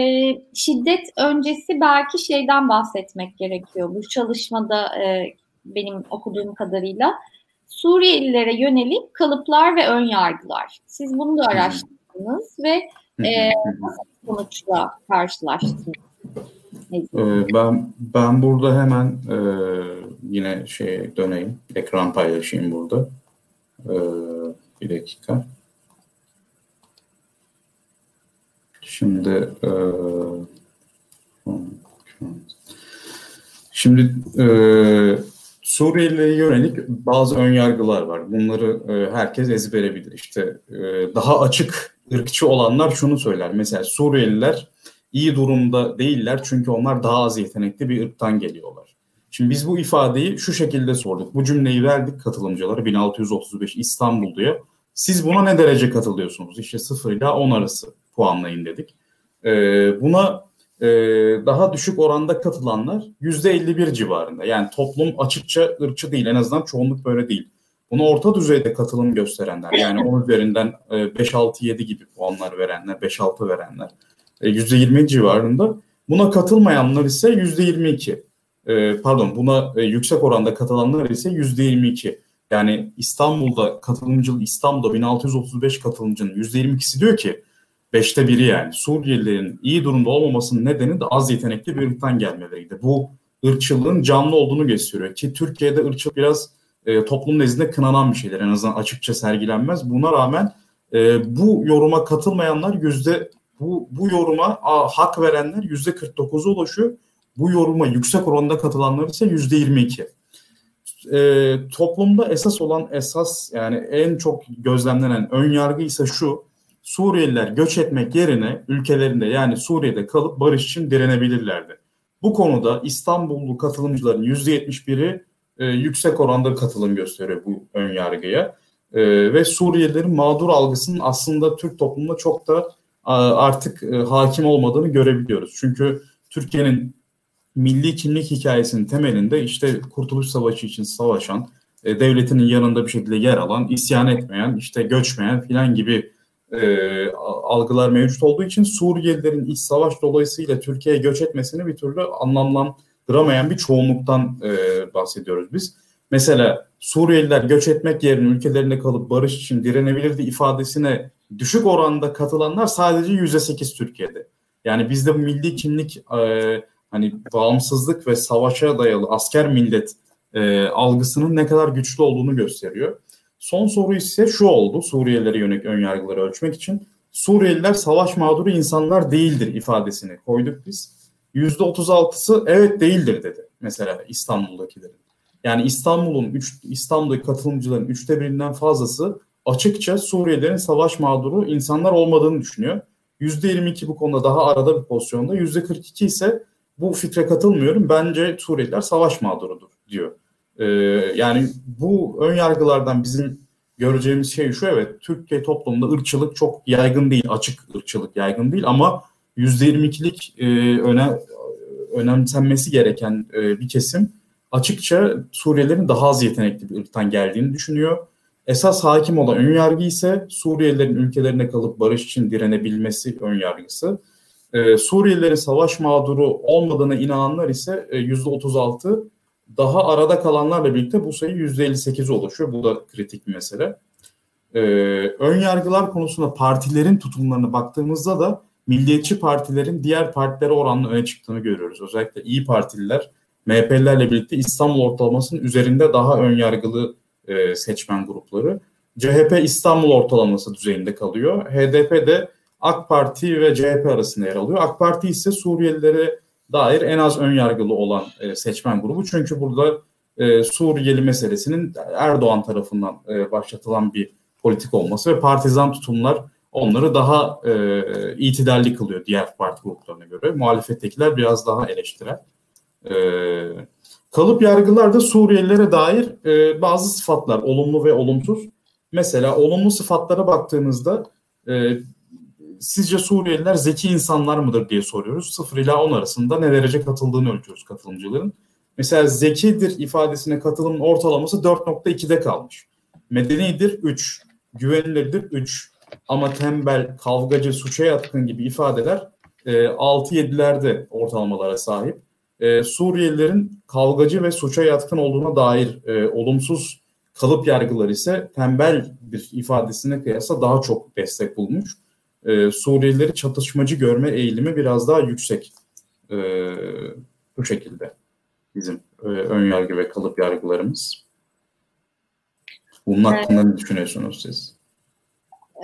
Speaker 1: şiddet öncesi belki şeyden bahsetmek gerekiyor. Bu çalışmada e, benim okuduğum kadarıyla Suriyelilere yönelik kalıplar ve ön yargılar. Siz bunu da araştırdınız ve e, nasıl sonuçla karşılaştınız?
Speaker 3: Ben ben burada hemen e, yine şey döneyim, ekran paylaşayım burada. E, bir dakika. Şimdi e, şimdi e, Suriyelilere yönelik bazı önyargılar var. Bunları e, herkes ezbere bilir. İşte e, daha açık ırkçı olanlar şunu söyler. Mesela Suriyeliler iyi durumda değiller çünkü onlar daha az yetenekli bir ırktan geliyorlar. Şimdi biz bu ifadeyi şu şekilde sorduk. Bu cümleyi verdik katılımcılara 1635 İstanbul diyor. Siz buna ne derece katılıyorsunuz? İşte 0 ile 10 arası puanlayın dedik. Ee, buna e, daha düşük oranda katılanlar %51 civarında. Yani toplum açıkça ırkçı değil en azından çoğunluk böyle değil. Bunu orta düzeyde katılım gösterenler yani 10 üzerinden 5-6-7 e, gibi puanlar verenler, 5-6 verenler %20 e, civarında. Buna katılmayanlar ise %22. E, pardon buna yüksek oranda katılanlar ise %22. Yani İstanbul'da katılımcı İstanbul'da 1635 katılımcının %22'si diyor ki beşte biri yani Suriyelilerin iyi durumda olmamasının nedeni de az yetenekli bir ırktan gelmeleriydi. Bu ırkçılığın canlı olduğunu gösteriyor ki Türkiye'de ırkçılık biraz e, toplum nezdinde kınanan bir şeyler en azından açıkça sergilenmez. Buna rağmen e, bu yoruma katılmayanlar yüzde bu, bu yoruma a, hak verenler yüzde 49'a ulaşıyor. Bu yoruma yüksek oranda katılanlar ise yüzde 22 e, toplumda esas olan esas yani en çok gözlemlenen ön yargı ise şu. Suriyeliler göç etmek yerine ülkelerinde yani Suriye'de kalıp barış için direnebilirlerdi. Bu konuda İstanbullu katılımcıların %71'i e, yüksek oranda katılım gösteriyor bu ön yargıya. E, ve Suriyelilerin mağdur algısının aslında Türk toplumunda çok da artık e, hakim olmadığını görebiliyoruz. Çünkü Türkiye'nin milli kimlik hikayesinin temelinde işte Kurtuluş Savaşı için savaşan, e, devletinin yanında bir şekilde yer alan, isyan etmeyen, işte göçmeyen filan gibi e, algılar mevcut olduğu için Suriyelilerin iç savaş dolayısıyla Türkiye'ye göç etmesini bir türlü anlamlandıramayan bir çoğunluktan e, bahsediyoruz biz. Mesela Suriyeliler göç etmek yerine ülkelerinde kalıp barış için direnebilirdi ifadesine düşük oranda katılanlar sadece yüzde sekiz Türkiye'de. Yani bizde bu milli kimlik e, hani bağımsızlık ve savaşa dayalı asker millet e, algısının ne kadar güçlü olduğunu gösteriyor. Son soru ise şu oldu Suriyelilere yönelik önyargıları ölçmek için. Suriyeliler savaş mağduru insanlar değildir ifadesini koyduk biz. %36'sı evet değildir dedi mesela İstanbul'dakilerin. Yani İstanbul'un üç, İstanbul'daki katılımcıların üçte birinden fazlası açıkça Suriyelilerin savaş mağduru insanlar olmadığını düşünüyor. %22 bu konuda daha arada bir pozisyonda. %42 ise bu fikre katılmıyorum. Bence Suriyeliler savaş mağdurudur diyor. Ee, yani bu ön yargılardan bizim göreceğimiz şey şu evet Türkiye toplumunda ırkçılık çok yaygın değil, açık ırkçılık yaygın değil ama %22'lik e, öne, önemsenmesi gereken e, bir kesim açıkça Suriyelilerin daha az yetenekli bir ırktan geldiğini düşünüyor. Esas hakim olan ön yargı ise Suriyelilerin ülkelerine kalıp barış için direnebilmesi ön Ee, Suriyelilerin savaş mağduru olmadığına inananlar ise e, %36 daha arada kalanlarla birlikte bu sayı %58 oluşuyor. Bu da kritik bir mesele. Ee, ön yargılar konusunda partilerin tutumlarına baktığımızda da milliyetçi partilerin diğer partilere oranla öne çıktığını görüyoruz. Özellikle İyi Partililer MHP'lilerle birlikte İstanbul ortalamasının üzerinde daha ön yargılı e, seçmen grupları. CHP İstanbul ortalaması düzeyinde kalıyor. HDP de AK Parti ve CHP arasında yer alıyor. AK Parti ise Suriyelilere dair en az ön yargılı olan e, seçmen grubu. Çünkü burada e, Suriyeli meselesinin Erdoğan tarafından e, başlatılan bir politik olması ve partizan tutumlar onları daha e, itidalli kılıyor diğer parti gruplarına göre. Muhalefettekiler biraz daha eleştirel. E, kalıp yargılarda Suriyelilere dair e, bazı sıfatlar olumlu ve olumsuz. Mesela olumlu sıfatlara baktığımızda e, sizce Suriyeliler zeki insanlar mıdır diye soruyoruz. 0 ila 10 arasında ne derece katıldığını ölçüyoruz katılımcıların. Mesela zekidir ifadesine katılımın ortalaması 4.2'de kalmış. Medenidir 3, güvenilirdir 3 ama tembel, kavgacı, suça yatkın gibi ifadeler e, 6-7'lerde ortalamalara sahip. E, Suriyelilerin kavgacı ve suça yatkın olduğuna dair e, olumsuz kalıp yargıları ise tembel bir ifadesine kıyasla daha çok destek bulmuş e, Suriyelileri çatışmacı görme eğilimi biraz daha yüksek. E, bu şekilde bizim e, ön yargı ve kalıp yargılarımız. Bunun hakkında evet. ne düşünüyorsunuz siz?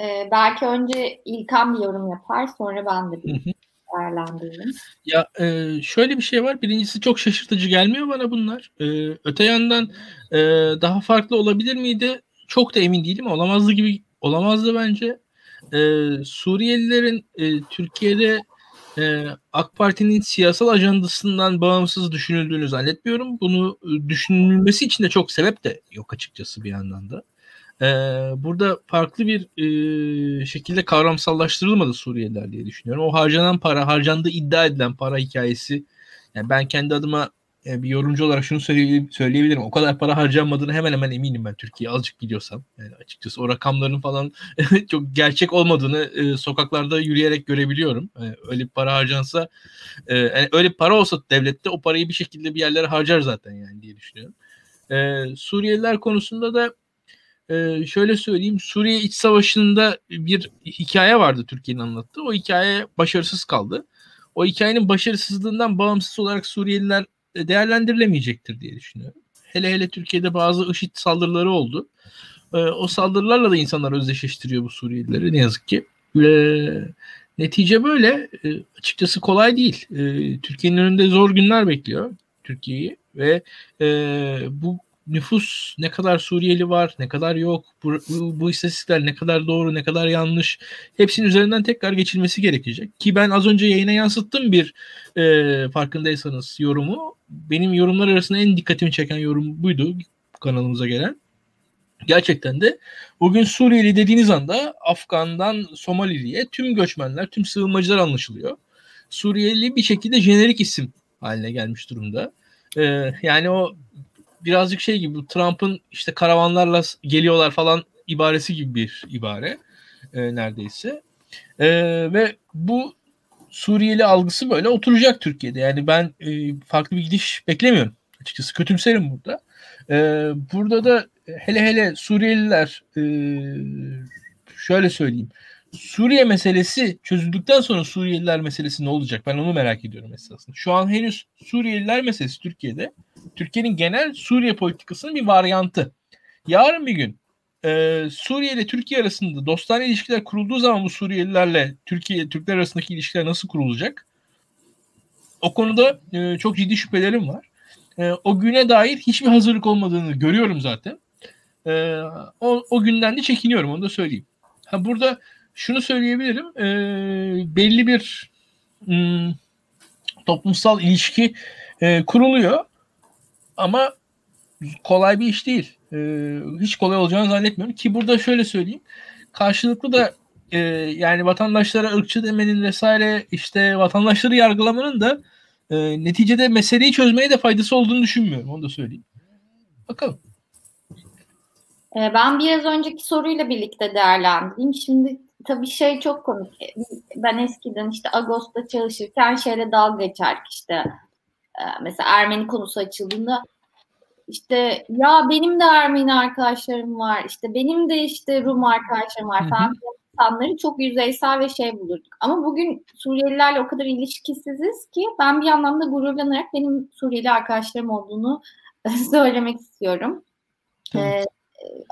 Speaker 1: Ee, belki önce İlkan bir yorum yapar, sonra ben de bir.
Speaker 2: Ya e, şöyle bir şey var. Birincisi çok şaşırtıcı gelmiyor bana bunlar. E, öte yandan e, daha farklı olabilir miydi? Çok da emin değilim. Olamazdı gibi olamazdı bence e, Suriyelilerin e, Türkiye'de e, AK Parti'nin siyasal ajandasından bağımsız düşünüldüğünü zannetmiyorum. Bunu e, düşünülmesi için de çok sebep de yok açıkçası bir yandan da. E, burada farklı bir e, şekilde kavramsallaştırılmadı Suriyeliler diye düşünüyorum. O harcanan para, harcandığı iddia edilen para hikayesi. Yani ben kendi adıma yani bir yorumcu olarak şunu söyleyebilirim. O kadar para harcanmadığını hemen hemen eminim ben Türkiye'ye azıcık gidiyorsam. Yani açıkçası o rakamların falan çok gerçek olmadığını e, sokaklarda yürüyerek görebiliyorum. Yani öyle bir para harcansa e, yani öyle bir para olsa devlette o parayı bir şekilde bir yerlere harcar zaten yani diye düşünüyorum. E, Suriyeliler konusunda da e, şöyle söyleyeyim. Suriye iç savaşında bir hikaye vardı Türkiye'nin anlattığı. O hikaye başarısız kaldı. O hikayenin başarısızlığından bağımsız olarak Suriyeliler e, değerlendirilemeyecektir diye düşünüyorum. Hele hele Türkiye'de bazı IŞİD saldırıları oldu. E, o saldırılarla da insanlar özdeşleştiriyor bu Suriyelileri ne yazık ki. netice böyle. E, açıkçası kolay değil. Türkiye'nin önünde zor günler bekliyor Türkiye'yi ve bu nüfus ne kadar Suriyeli var, ne kadar yok, bu, bu, bu istatistikler ne kadar doğru, ne kadar yanlış hepsinin üzerinden tekrar geçilmesi gerekecek. Ki ben az önce yayına yansıttım bir e, farkındaysanız yorumu. Benim yorumlar arasında en dikkatimi çeken yorum buydu kanalımıza gelen. Gerçekten de bugün Suriyeli dediğiniz anda Afgan'dan Somalili'ye tüm göçmenler, tüm sığınmacılar anlaşılıyor. Suriyeli bir şekilde jenerik isim haline gelmiş durumda. Ee, yani o birazcık şey gibi Trump'ın işte karavanlarla geliyorlar falan ibaresi gibi bir ibare e, neredeyse. E, ve bu Suriyeli algısı böyle oturacak Türkiye'de. Yani ben e, farklı bir gidiş beklemiyorum. Açıkçası kötümserim burada. E, burada da hele hele Suriyeliler e, şöyle söyleyeyim. Suriye meselesi çözüldükten sonra Suriyeliler meselesi ne olacak? Ben onu merak ediyorum esasında. Şu an henüz Suriyeliler meselesi Türkiye'de. Türkiye'nin genel Suriye politikasının bir varyantı. Yarın bir gün e, Suriye ile Türkiye arasında dostane ilişkiler kurulduğu zaman bu Suriyelilerle Türkiye Türkler arasındaki ilişkiler nasıl kurulacak? O konuda e, çok ciddi şüphelerim var. E, o güne dair hiçbir hazırlık olmadığını görüyorum zaten. E, o, o günden de çekiniyorum onu da söyleyeyim. Ha, burada şunu söyleyebilirim. E, belli bir m, toplumsal ilişki e, kuruluyor ama kolay bir iş değil. E, hiç kolay olacağını zannetmiyorum ki burada şöyle söyleyeyim. Karşılıklı da e, yani vatandaşlara ırkçı demenin vesaire işte vatandaşları yargılamanın da e, neticede meseleyi çözmeye de faydası olduğunu düşünmüyorum. Onu da söyleyeyim. Bakalım.
Speaker 1: E, ben biraz önceki soruyla birlikte değerlendireyim. Şimdi tabii şey çok komik. Ben eskiden işte Ağustos'ta çalışırken şeyle dalga geçerdik işte. E, mesela Ermeni konusu açıldığında işte ya benim de Ermeni arkadaşlarım var. işte benim de işte Rum arkadaşlarım var falan. insanları çok yüzeysel ve şey bulurduk. Ama bugün Suriyelilerle o kadar ilişkisiziz ki ben bir anlamda gururlanarak benim Suriyeli arkadaşlarım olduğunu söylemek istiyorum. Ee,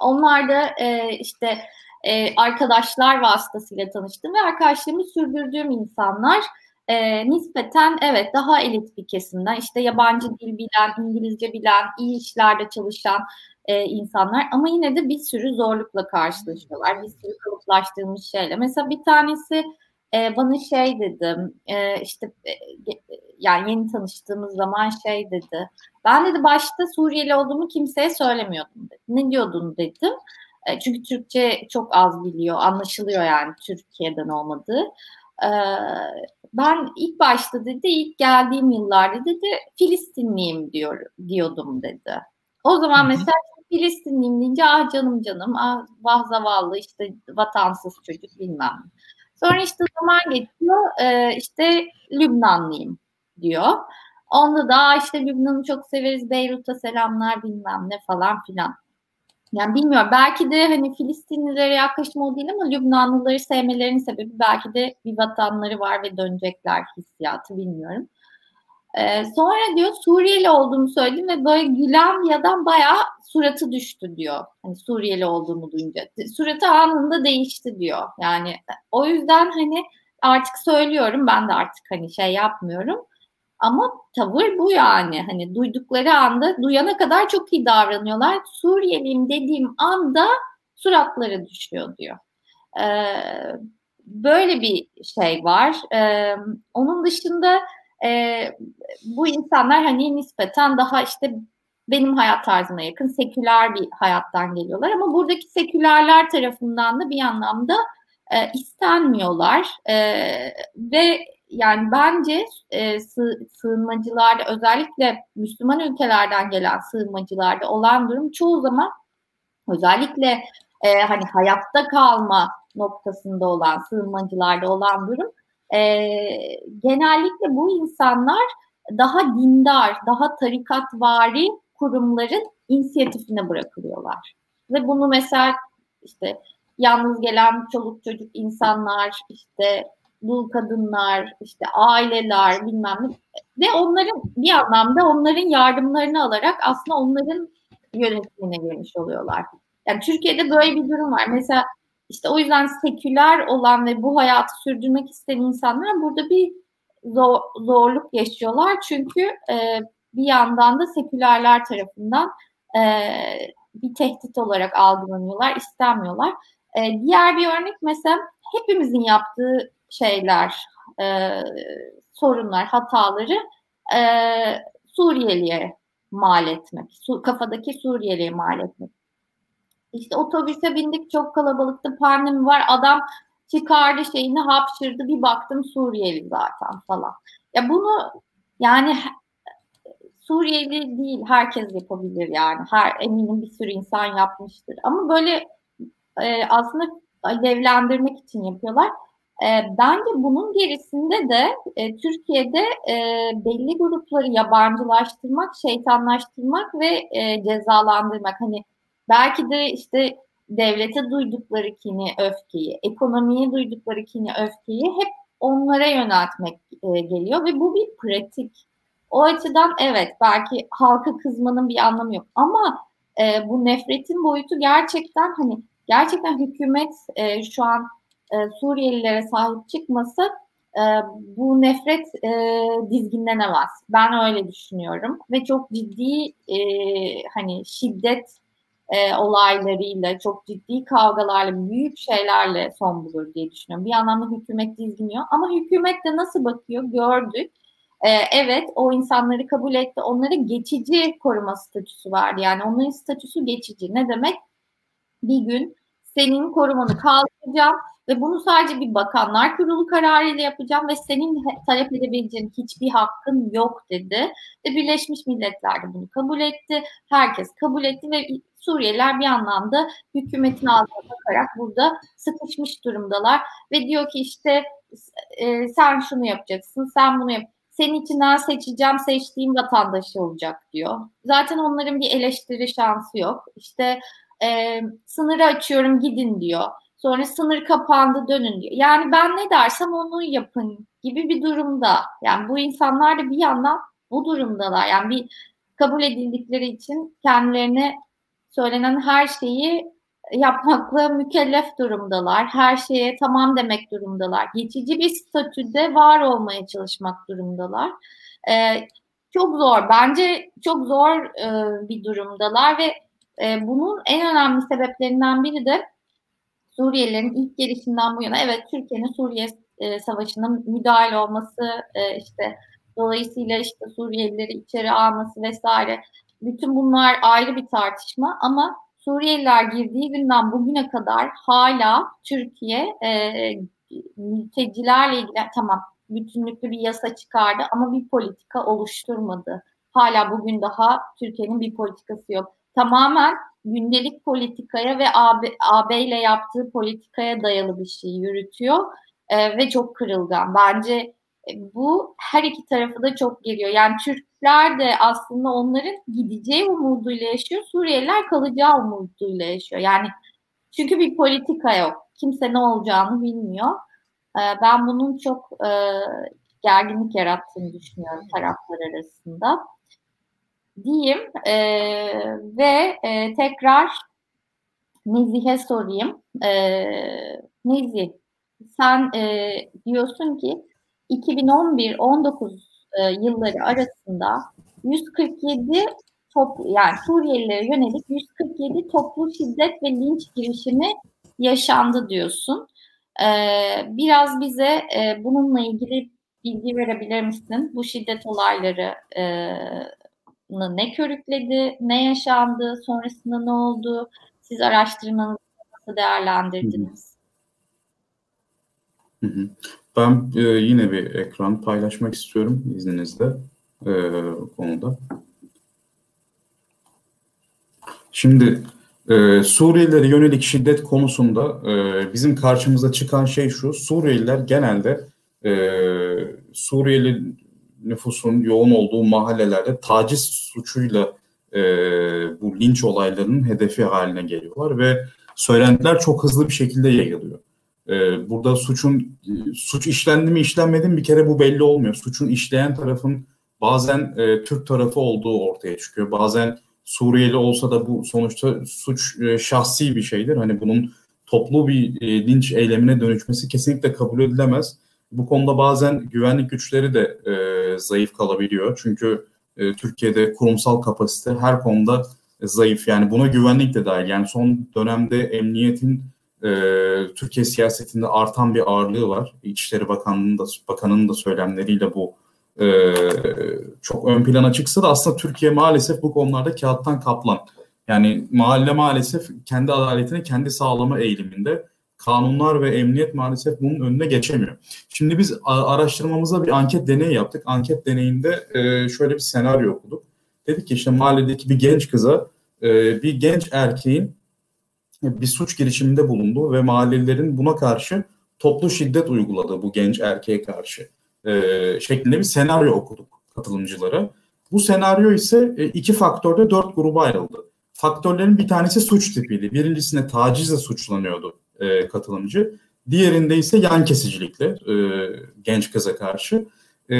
Speaker 1: onlar da e, işte e, arkadaşlar vasıtasıyla tanıştım ve arkadaşlığımı sürdürdüğüm insanlar e, nispeten evet daha elit bir kesimden işte yabancı dil bilen, İngilizce bilen, iyi işlerde çalışan e, insanlar ama yine de bir sürü zorlukla karşılaşıyorlar. Bir sürü kalıplaştırılmış şeyle. Mesela bir tanesi e, bana şey dedim e, işte e, yani yeni tanıştığımız zaman şey dedi. Ben dedi başta Suriyeli olduğumu kimseye söylemiyordum dedi. Ne diyordun dedim. E, çünkü Türkçe çok az biliyor, anlaşılıyor yani Türkiye'den olmadığı. E, ben ilk başta dedi, ilk geldiğim yıllarda dedi Filistinliyim diyor, diyordum dedi. O zaman Hı-hı. mesela Filistinliyim deyince ah canım canım, ah vah zavallı işte vatansız çocuk bilmem. Sonra işte zaman geçiyor, e, işte Lübnanlıyım diyor. Onda da işte Lübnan'ı çok severiz, Beyrut'a selamlar bilmem ne falan filan. Yani bilmiyorum belki de hani Filistinlilere yaklaşım o değil ama Lübnanlıları sevmelerinin sebebi belki de bir vatanları var ve dönecekler hissiyatı bilmiyorum. Ee, sonra diyor Suriyeli olduğumu söyledim ve böyle gülen adam bayağı suratı düştü diyor. Hani Suriyeli olduğumu duyunca. Suratı anında değişti diyor. Yani o yüzden hani artık söylüyorum ben de artık hani şey yapmıyorum. Ama tavır bu yani. Hani duydukları anda duyana kadar çok iyi davranıyorlar. Suriyeliyim dediğim anda suratları düşüyor diyor. Ee, böyle bir şey var. Ee, onun dışında e, bu insanlar hani nispeten daha işte benim hayat tarzıma yakın seküler bir hayattan geliyorlar ama buradaki sekülerler tarafından da bir anlamda e, istenmiyorlar e, ve yani bence e, sığ, sığınmacılarda özellikle Müslüman ülkelerden gelen sığınmacılarda olan durum çoğu zaman özellikle e, hani hayatta kalma noktasında olan sığınmacılarda olan durum e, genellikle bu insanlar daha dindar, daha tarikatvari kurumların inisiyatifine bırakılıyorlar. Ve bunu mesela işte yalnız gelen çoluk çocuk insanlar, işte dul kadınlar, işte aileler bilmem ne ve onların bir anlamda onların yardımlarını alarak aslında onların yönetimine gelmiş oluyorlar. Yani Türkiye'de böyle bir durum var. Mesela işte o yüzden seküler olan ve bu hayatı sürdürmek isteyen insanlar burada bir zor, zorluk yaşıyorlar. Çünkü e, bir yandan da sekülerler tarafından e, bir tehdit olarak algılanıyorlar, istenmiyorlar. E, diğer bir örnek mesela hepimizin yaptığı şeyler, e, sorunlar, hataları e, Suriyeliye mal etmek, su, kafadaki Suriyeliye mal etmek. İşte otobüse bindik çok kalabalıktı, pandemi var, adam çıkardı şeyini hapşırdı, bir baktım Suriyeli zaten falan. Ya bunu yani Suriyeli değil, herkes yapabilir yani. Her eminim bir sürü insan yapmıştır. Ama böyle e, aslında alevlendirmek için yapıyorlar. E, bence bunun gerisinde de e, Türkiye'de e, belli grupları yabancılaştırmak, şeytanlaştırmak ve e, cezalandırmak. Hani belki de işte devlete duydukları kini, öfkeyi, ekonomiye duydukları kini, öfkeyi hep onlara yöneltmek e, geliyor ve bu bir pratik. O açıdan evet belki halka kızmanın bir anlamı yok ama e, bu nefretin boyutu gerçekten hani gerçekten hükümet e, şu an e, Suriyelilere sahip çıkması e, bu nefret e, dizginlenemez. Ben öyle düşünüyorum ve çok ciddi e, hani şiddet olaylarıyla, çok ciddi kavgalarla, büyük şeylerle son bulur diye düşünüyorum. Bir anlamda hükümet dizginiyor ama hükümet de nasıl bakıyor gördük. Evet o insanları kabul etti. Onlara geçici koruma statüsü verdi. Yani onların statüsü geçici. Ne demek? Bir gün senin korumanı kaldıracağım ve bunu sadece bir bakanlar kurulu kararıyla yapacağım ve senin talep edebileceğin hiçbir hakkın yok dedi. Ve Birleşmiş Milletler de bunu kabul etti. Herkes kabul etti ve Suriyeliler bir anlamda hükümetin altına bakarak burada sıkışmış durumdalar. Ve diyor ki işte e, sen şunu yapacaksın, sen bunu yap. Senin içinden seçeceğim, seçtiğim vatandaşı olacak diyor. Zaten onların bir eleştiri şansı yok. İşte e, sınırı açıyorum gidin diyor. Sonra sınır kapandı dönün diyor. Yani ben ne dersem onu yapın gibi bir durumda. Yani bu insanlar da bir yandan bu durumdalar. Yani bir kabul edildikleri için kendilerine söylenen her şeyi yapmakla mükellef durumdalar. Her şeye tamam demek durumdalar. Geçici bir statüde var olmaya çalışmak durumdalar. Ee, çok zor. Bence çok zor e, bir durumdalar ve e, bunun en önemli sebeplerinden biri de Suriyelilerin ilk gelişinden bu yana evet Türkiye'nin Suriye e, Savaşı'na müdahale olması e, işte dolayısıyla işte Suriyelileri içeri alması vesaire bütün bunlar ayrı bir tartışma ama Suriyeliler girdiği günden bugüne kadar hala Türkiye e, mültecilerle ilgili tamam bütünlüklü bir yasa çıkardı ama bir politika oluşturmadı. Hala bugün daha Türkiye'nin bir politikası yok. Tamamen gündelik politikaya ve AB, AB ile yaptığı politikaya dayalı bir şey yürütüyor e, ve çok kırılgan. Bence e, bu her iki tarafı da çok geliyor. Yani Türkler de aslında onların gideceği umuduyla yaşıyor, Suriyeliler kalacağı umuduyla yaşıyor. Yani çünkü bir politika yok. Kimse ne olacağını bilmiyor. E, ben bunun çok e, gerginlik yarattığını düşünüyorum taraflar arasında diyeyim e, ve e, tekrar Nezih'e sorayım. E, Nezih, sen e, diyorsun ki 2011-19 e, yılları arasında 147 top, yani Suriyelilere yönelik 147 toplu şiddet ve linç girişimi yaşandı diyorsun. Ee, biraz bize e, bununla ilgili bilgi verebilir misin? Bu şiddet olayları e, ne körükledi, ne yaşandı, sonrasında ne oldu? Siz araştırmanızı nasıl değerlendirdiniz?
Speaker 3: Hı hı. Ben e, yine bir ekran paylaşmak istiyorum izninizle e, konuda. Şimdi e, Suriyelilere yönelik şiddet konusunda e, bizim karşımıza çıkan şey şu. Suriyeliler genelde e, Suriyeli nüfusun yoğun olduğu mahallelerde taciz suçuyla e, bu linç olaylarının hedefi haline geliyorlar ve söylentiler çok hızlı bir şekilde yayılıyor. E, burada suçun suç işlendi mi işlenmedi mi bir kere bu belli olmuyor. Suçun işleyen tarafın bazen e, Türk tarafı olduğu ortaya çıkıyor. Bazen Suriyeli olsa da bu sonuçta suç e, şahsi bir şeydir. Hani bunun toplu bir e, linç eylemine dönüşmesi kesinlikle kabul edilemez. Bu konuda bazen güvenlik güçleri de e, zayıf kalabiliyor. Çünkü e, Türkiye'de kurumsal kapasite her konuda zayıf. Yani buna güvenlik de dahil. Yani son dönemde emniyetin e, Türkiye siyasetinde artan bir ağırlığı var. İçişleri Bakanlığı'nın da, Bakanı'nın da söylemleriyle bu e, çok ön plana çıksa da aslında Türkiye maalesef bu konularda kağıttan kaplan. Yani mahalle maalesef kendi adaletini kendi sağlama eğiliminde kanunlar ve emniyet maalesef bunun önüne geçemiyor. Şimdi biz araştırmamızda bir anket deneyi yaptık. Anket deneyinde e, şöyle bir senaryo okuduk. Dedi ki işte mahalledeki bir genç kıza e, bir genç erkeğin bir suç girişiminde bulunduğu ve mahallelilerin buna karşı toplu şiddet uyguladığı bu genç erkeğe karşı e, şeklinde bir senaryo okuduk katılımcılara. Bu senaryo ise e, iki faktörde dört gruba ayrıldı. Faktörlerin bir tanesi suç tipiydi. Birincisinde tacizle suçlanıyordu e, katılımcı. Diğerinde ise yan kesicilikle e, genç kıza karşı. E,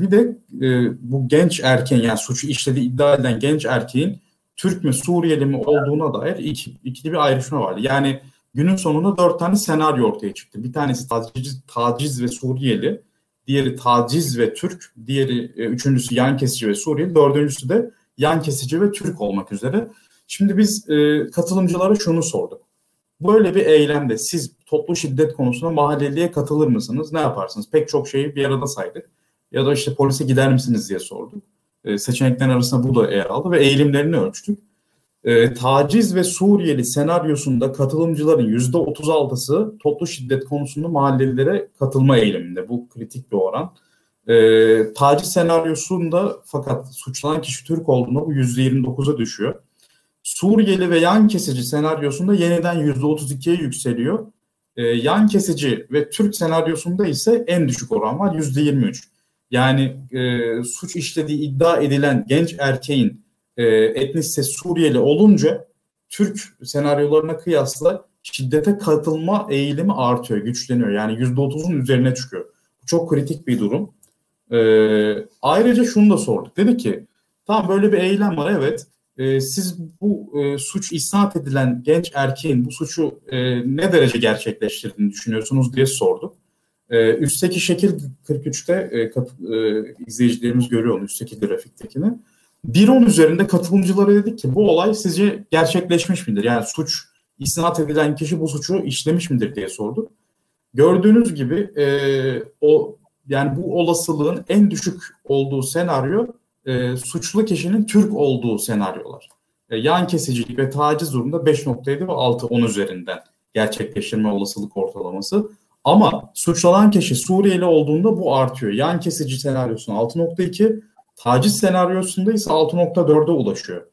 Speaker 3: bir de e, bu genç erkeğin yani suçu işlediği iddia edilen genç erkeğin Türk mü Suriyeli mi olduğuna dair iki, ikili bir ayrışma vardı. Yani günün sonunda dört tane senaryo ortaya çıktı. Bir tanesi taciz, taciz ve Suriyeli, diğeri taciz ve Türk, diğeri e, üçüncüsü yan kesici ve Suriyeli, dördüncüsü de yan kesici ve Türk olmak üzere. Şimdi biz e, katılımcılara şunu sorduk. Böyle bir eylemde siz toplu şiddet konusunda mahalleliye katılır mısınız? Ne yaparsınız? Pek çok şeyi bir arada saydık. Ya da işte polise gider misiniz diye sorduk. E, seçeneklerin arasında bu da yer aldı ve eğilimlerini ölçtük. E, taciz ve Suriyeli senaryosunda katılımcıların yüzde 36'sı toplu şiddet konusunda mahallelilere katılma eğiliminde. Bu kritik bir oran. E, taciz senaryosunda fakat suçlanan kişi Türk olduğunda bu yüzde 29'a düşüyor. Suriyeli ve yan kesici senaryosunda yeniden yüzde 32'ye yükseliyor. E, yan kesici ve Türk senaryosunda ise en düşük oran var yüzde 23. Yani e, suç işlediği iddia edilen genç erkeğin e, etnisite Suriyeli olunca Türk senaryolarına kıyasla şiddete katılma eğilimi artıyor, güçleniyor. Yani %30'un üzerine çıkıyor. Çok kritik bir durum. E, ayrıca şunu da sorduk. Dedi ki tamam böyle bir eylem var evet. E, siz bu e, suç isnat edilen genç erkeğin bu suçu e, ne derece gerçekleştirdiğini düşünüyorsunuz diye sorduk. E, üstteki şekil 43'te e, kat, e, izleyicilerimiz görüyor onu üstteki grafiktekini. 1-10 üzerinde katılımcılara dedik ki bu olay sizce gerçekleşmiş midir? Yani suç isnat edilen kişi bu suçu işlemiş midir diye sorduk. Gördüğünüz gibi e, o yani bu olasılığın en düşük olduğu senaryo e, suçlu kişinin Türk olduğu senaryolar. E, yan kesicilik ve taciz durumunda 5.7 ve 6 10 üzerinden gerçekleştirme olasılık ortalaması. Ama suçlanan kişi Suriyeli olduğunda bu artıyor. Yan kesici senaryosunda 6.2, taciz senaryosunda ise 6.4'e ulaşıyor.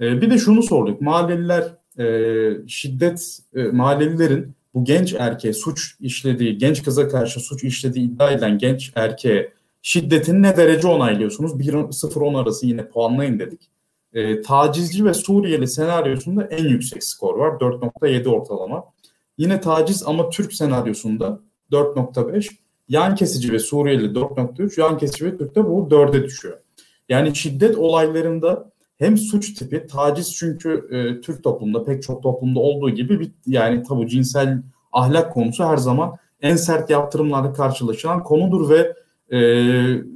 Speaker 3: E, bir de şunu sorduk. Mahalleliler e, şiddet, e, mahallelilerin bu genç erkeğe suç işlediği, genç kıza karşı suç işlediği iddia edilen genç erkeğe şiddetini ne derece onaylıyorsunuz? 1-0-10 arası yine puanlayın dedik. E, tacizci ve Suriyeli senaryosunda en yüksek skor var. 4.7 ortalama. Yine taciz ama Türk senaryosunda 4.5. Yan kesici ve Suriyeli 4.3. Yan kesici ve Türk'te bu 4'e düşüyor. Yani şiddet olaylarında hem suç tipi, taciz çünkü e, Türk toplumunda pek çok toplumda olduğu gibi bir yani tabu cinsel ahlak konusu her zaman en sert yaptırımlarla karşılaşılan konudur ve e,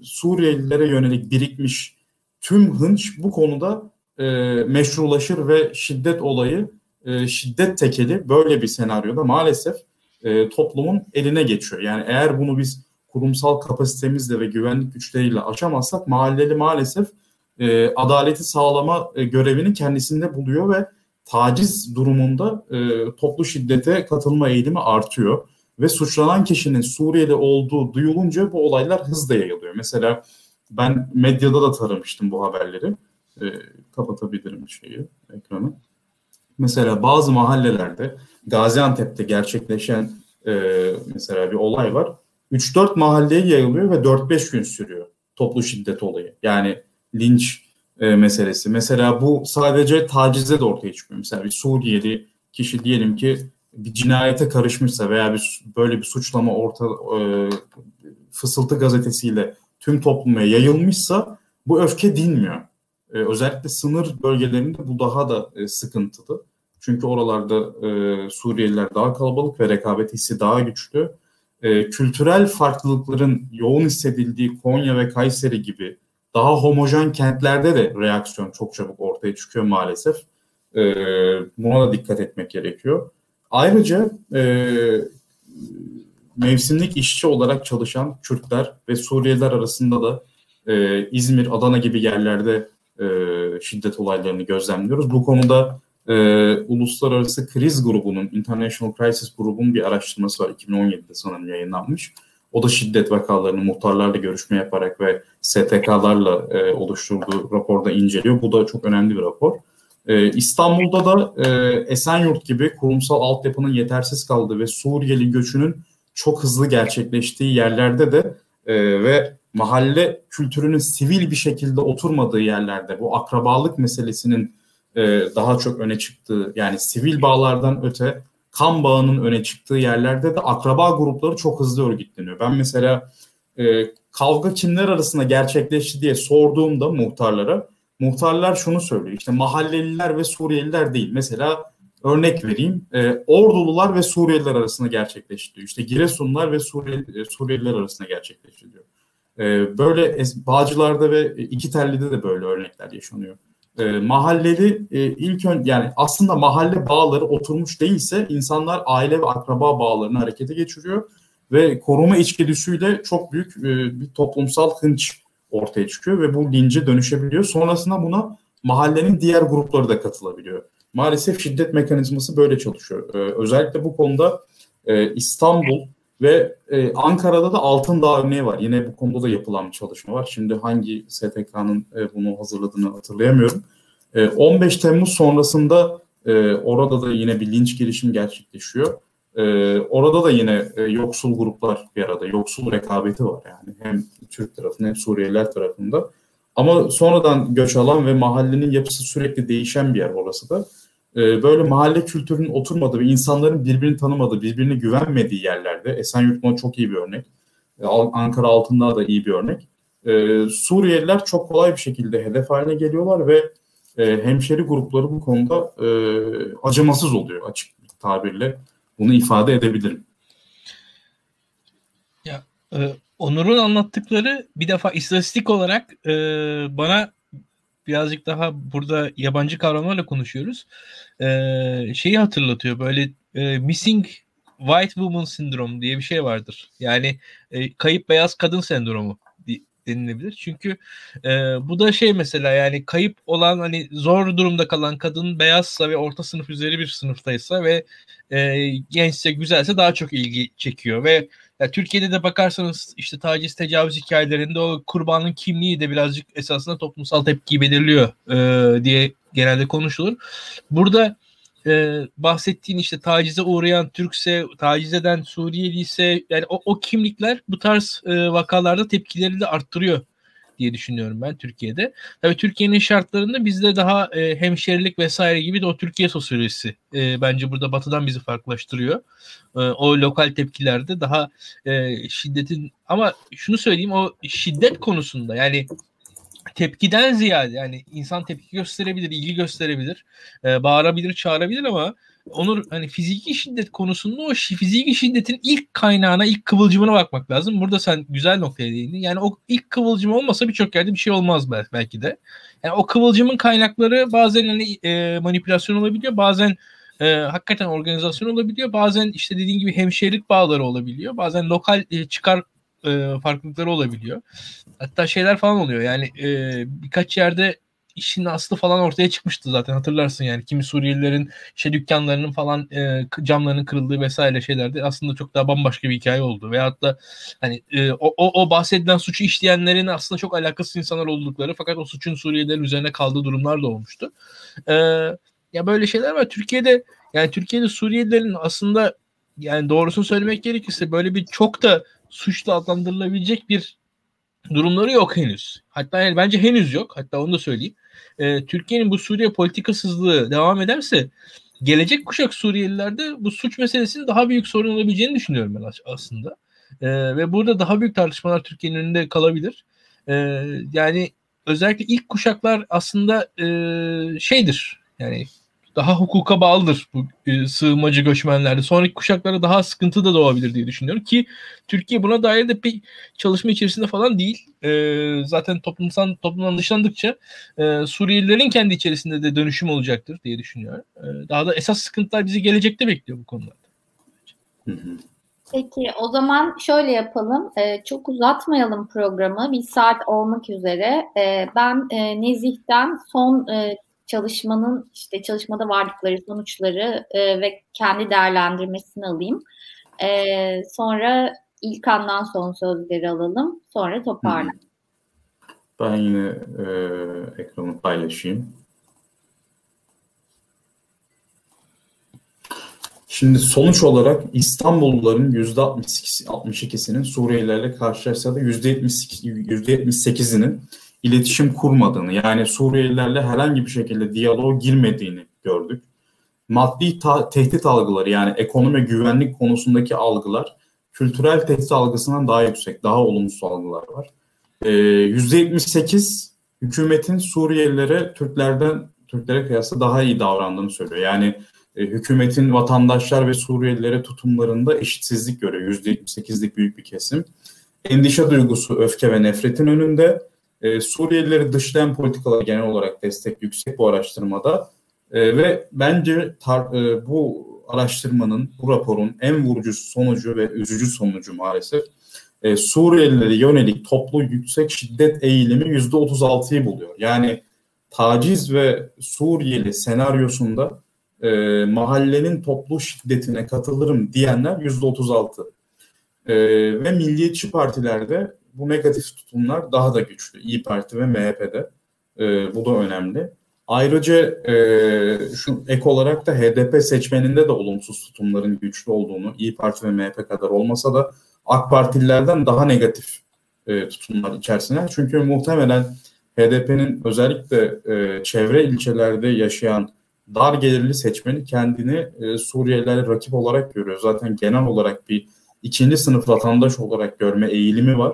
Speaker 3: Suriyelilere yönelik birikmiş tüm hınç bu konuda e, meşrulaşır ve şiddet olayı e, şiddet tekeli böyle bir senaryoda maalesef e, toplumun eline geçiyor. Yani eğer bunu biz kurumsal kapasitemizle ve güvenlik güçleriyle açamazsak mahalleli maalesef e, adaleti sağlama e, görevini kendisinde buluyor ve taciz durumunda e, toplu şiddete katılma eğilimi artıyor. Ve suçlanan kişinin Suriyeli olduğu duyulunca bu olaylar hızla yayılıyor. Mesela ben medyada da taramıştım bu haberleri. E, kapatabilirim şeyi, ekranı. Mesela bazı mahallelerde Gaziantep'te gerçekleşen e, mesela bir olay var. 3-4 mahalleye yayılıyor ve 4-5 gün sürüyor toplu şiddet olayı. Yani linç e, meselesi. Mesela bu sadece tacize de ortaya çıkıyor. Mesela bir Suriyeli kişi diyelim ki bir cinayete karışmışsa veya bir böyle bir suçlama orta e, fısıltı gazetesiyle tüm topluma yayılmışsa bu öfke dinmiyor. E, özellikle sınır bölgelerinde bu daha da e, sıkıntılı. Çünkü oralarda e, Suriyeliler daha kalabalık ve rekabet hissi daha güçlü. E, kültürel farklılıkların yoğun hissedildiği Konya ve Kayseri gibi daha homojen kentlerde de reaksiyon çok çabuk ortaya çıkıyor maalesef. E, buna da dikkat etmek gerekiyor. Ayrıca e, mevsimlik işçi olarak çalışan Kürtler ve Suriyeliler arasında da e, İzmir, Adana gibi yerlerde e, şiddet olaylarını gözlemliyoruz. Bu konuda e, Uluslararası Kriz Grubu'nun, International Crisis Grubu'nun bir araştırması var. 2017'de sanırım yayınlanmış. O da şiddet vakalarını muhtarlarla görüşme yaparak ve STK'larla e, oluşturduğu raporda inceliyor. Bu da çok önemli bir rapor. E, İstanbul'da da e, Esenyurt gibi kurumsal altyapının yetersiz kaldığı ve Suriyeli göçünün çok hızlı gerçekleştiği yerlerde de e, ve mahalle kültürünün sivil bir şekilde oturmadığı yerlerde bu akrabalık meselesinin e, daha çok öne çıktığı yani sivil bağlardan öte kan bağının öne çıktığı yerlerde de akraba grupları çok hızlı örgütleniyor. Ben mesela e, kavga kimler arasında gerçekleşti diye sorduğumda muhtarlara muhtarlar şunu söylüyor. İşte mahalleliler ve Suriyeliler değil. Mesela örnek vereyim. E, Ordulular ve Suriyeliler arasında gerçekleşti diyor. İşte Giresunlar ve Suriyeli, e, Suriyeliler arasında gerçekleşti diyor. E, böyle Bağcılar'da ve iki Telli'de de böyle örnekler yaşanıyor. E, mahalleli e, ilk ön yani aslında mahalle bağları oturmuş değilse insanlar aile ve akraba bağlarını harekete geçiriyor ve koruma içgüdüsüyle çok büyük e, bir toplumsal hınç ortaya çıkıyor ve bu lince dönüşebiliyor. Sonrasında buna mahallenin diğer grupları da katılabiliyor. Maalesef şiddet mekanizması böyle çalışıyor. Ee, özellikle bu konuda e, İstanbul ve e, Ankara'da da Altındağ örneği var. Yine bu konuda da yapılan bir çalışma var. Şimdi hangi STK'nın e, bunu hazırladığını hatırlayamıyorum. E, 15 Temmuz sonrasında e, orada da yine bir linç girişim gerçekleşiyor. E, orada da yine e, yoksul gruplar bir arada, yoksul rekabeti var yani hem Türk tarafında hem Suriyeliler tarafında. Ama sonradan göç alan ve mahallenin yapısı sürekli değişen bir yer orası da. E, böyle mahalle kültürünün oturmadığı ve insanların birbirini tanımadığı, birbirine güvenmediği yerlerde, Esenyurt buna çok iyi bir örnek. E, Ankara altında da iyi bir örnek. E, Suriyeliler çok kolay bir şekilde hedef haline geliyorlar ve e, hemşeri grupları bu konuda e, acımasız oluyor açık tabirle bunu ifade edebilirim.
Speaker 2: Ya e, Onur'un anlattıkları bir defa istatistik olarak e, bana birazcık daha burada yabancı kavramlarla konuşuyoruz. E, şeyi hatırlatıyor böyle e, missing white woman syndrome diye bir şey vardır. Yani e, kayıp beyaz kadın sendromu denilebilir. Çünkü e, bu da şey mesela yani kayıp olan hani zor durumda kalan kadın beyazsa ve orta sınıf üzeri bir sınıftaysa ve e, gençse güzelse daha çok ilgi çekiyor ve ya Türkiye'de de bakarsanız işte taciz tecavüz hikayelerinde o kurbanın kimliği de birazcık esasında toplumsal tepkiyi belirliyor e, diye genelde konuşulur. Burada e, bahsettiğin işte tacize uğrayan Türkse, taciz eden Suriyeli ise yani o, o kimlikler bu tarz e, vakalarda tepkileri de arttırıyor diye düşünüyorum ben Türkiye'de. Tabii Türkiye'nin şartlarında bizde daha e, hemşerilik vesaire gibi de o Türkiye sosyolojisi e, bence burada batıdan bizi farklılaştırıyor. E, o lokal tepkilerde daha e, şiddetin ama şunu söyleyeyim o şiddet konusunda yani tepkiden ziyade yani insan tepki gösterebilir, ilgi gösterebilir, e, bağırabilir, çağırabilir ama Onur hani fiziki şiddet konusunda o fiziki şiddetin ilk kaynağına, ilk kıvılcımına bakmak lazım. Burada sen güzel noktaya değindin. Yani o ilk kıvılcım olmasa birçok yerde bir şey olmaz belki de. Yani o kıvılcımın kaynakları bazen hani e, manipülasyon olabiliyor, bazen e, hakikaten organizasyon olabiliyor. Bazen işte dediğin gibi hemşehrilik bağları olabiliyor. Bazen lokal e, çıkar e, farklılıkları olabiliyor. Hatta şeyler falan oluyor. Yani e, birkaç yerde işin aslı falan ortaya çıkmıştı zaten hatırlarsın yani kimi Suriyelilerin işte dükkanlarının falan e, camlarının kırıldığı vesaire şeylerde aslında çok daha bambaşka bir hikaye oldu. Veyahut da hani e, o, o, o bahsedilen suçu işleyenlerin aslında çok alakasız insanlar oldukları fakat o suçun Suriyelilerin üzerine kaldığı durumlar da olmuştu. E, ya böyle şeyler var. Türkiye'de yani Türkiye'de Suriyelilerin aslında yani doğrusunu söylemek gerekirse böyle bir çok da suçla adlandırılabilecek bir durumları yok henüz. Hatta yani bence henüz yok. Hatta onu da söyleyeyim. Ee, Türkiye'nin bu Suriye politikasızlığı devam ederse gelecek kuşak Suriyelilerde bu suç meselesinin daha büyük sorun olabileceğini düşünüyorum ben aslında. Ee, ve burada daha büyük tartışmalar Türkiye'nin önünde kalabilir. Ee, yani özellikle ilk kuşaklar aslında e, şeydir yani daha hukuka bağlıdır bu e, sığınmacı göçmenlerde. Sonraki kuşaklara daha sıkıntı da doğabilir diye düşünüyorum ki Türkiye buna dair de bir çalışma içerisinde falan değil. E, zaten toplumsal toplumdan dışlandıkça e, Suriyelilerin kendi içerisinde de dönüşüm olacaktır diye düşünüyorum. E, daha da esas sıkıntılar bizi gelecekte bekliyor bu konularda.
Speaker 1: Peki o zaman şöyle yapalım. Ee, çok uzatmayalım programı. Bir saat olmak üzere. Ee, ben e, Nezih'ten son e, çalışmanın işte çalışmada vardıkları sonuçları e, ve kendi değerlendirmesini alayım. E, sonra İlkan'dan son sözleri alalım. Sonra toparla.
Speaker 3: Ben yine e, ekranı paylaşayım. Şimdi sonuç olarak İstanbulluların %62'sinin Suriyelilerle karşılaşsa da %78'inin iletişim kurmadığını yani Suriyelilerle herhangi bir şekilde diyaloğa girmediğini gördük. Maddi ta- tehdit algıları yani ekonomi ve güvenlik konusundaki algılar kültürel tehdit algısından daha yüksek, daha olumsuz algılar var. Ee, %78 hükümetin Suriyelilere Türklerden Türklere kıyasla daha iyi davrandığını söylüyor. Yani e, hükümetin vatandaşlar ve Suriyelilere tutumlarında eşitsizlik görüyor. %78'lik büyük bir kesim. Endişe duygusu, öfke ve nefretin önünde. E, Suriyelileri dışlayan politikalar genel olarak destek yüksek bu araştırmada. E, ve bence tar- e, bu araştırmanın, bu raporun en vurucu sonucu ve üzücü sonucu maalesef e, Suriyelilere yönelik toplu yüksek şiddet eğilimi %36'yı buluyor. Yani taciz ve Suriyeli senaryosunda e, mahallenin toplu şiddetine katılırım diyenler yüzde otuz altı. E, ve milliyetçi partilerde bu negatif tutumlar daha da güçlü. İyi Parti ve MHP'de. E, bu da önemli. Ayrıca e, şu ek olarak da HDP seçmeninde de olumsuz tutumların güçlü olduğunu, İyi Parti ve MHP kadar olmasa da AK Partililerden daha negatif e, tutumlar içerisinde. Çünkü muhtemelen HDP'nin özellikle e, çevre ilçelerde yaşayan dar gelirli seçmeni kendini e, Suriyelilerle rakip olarak görüyor. Zaten genel olarak bir ikinci sınıf vatandaş olarak görme eğilimi var.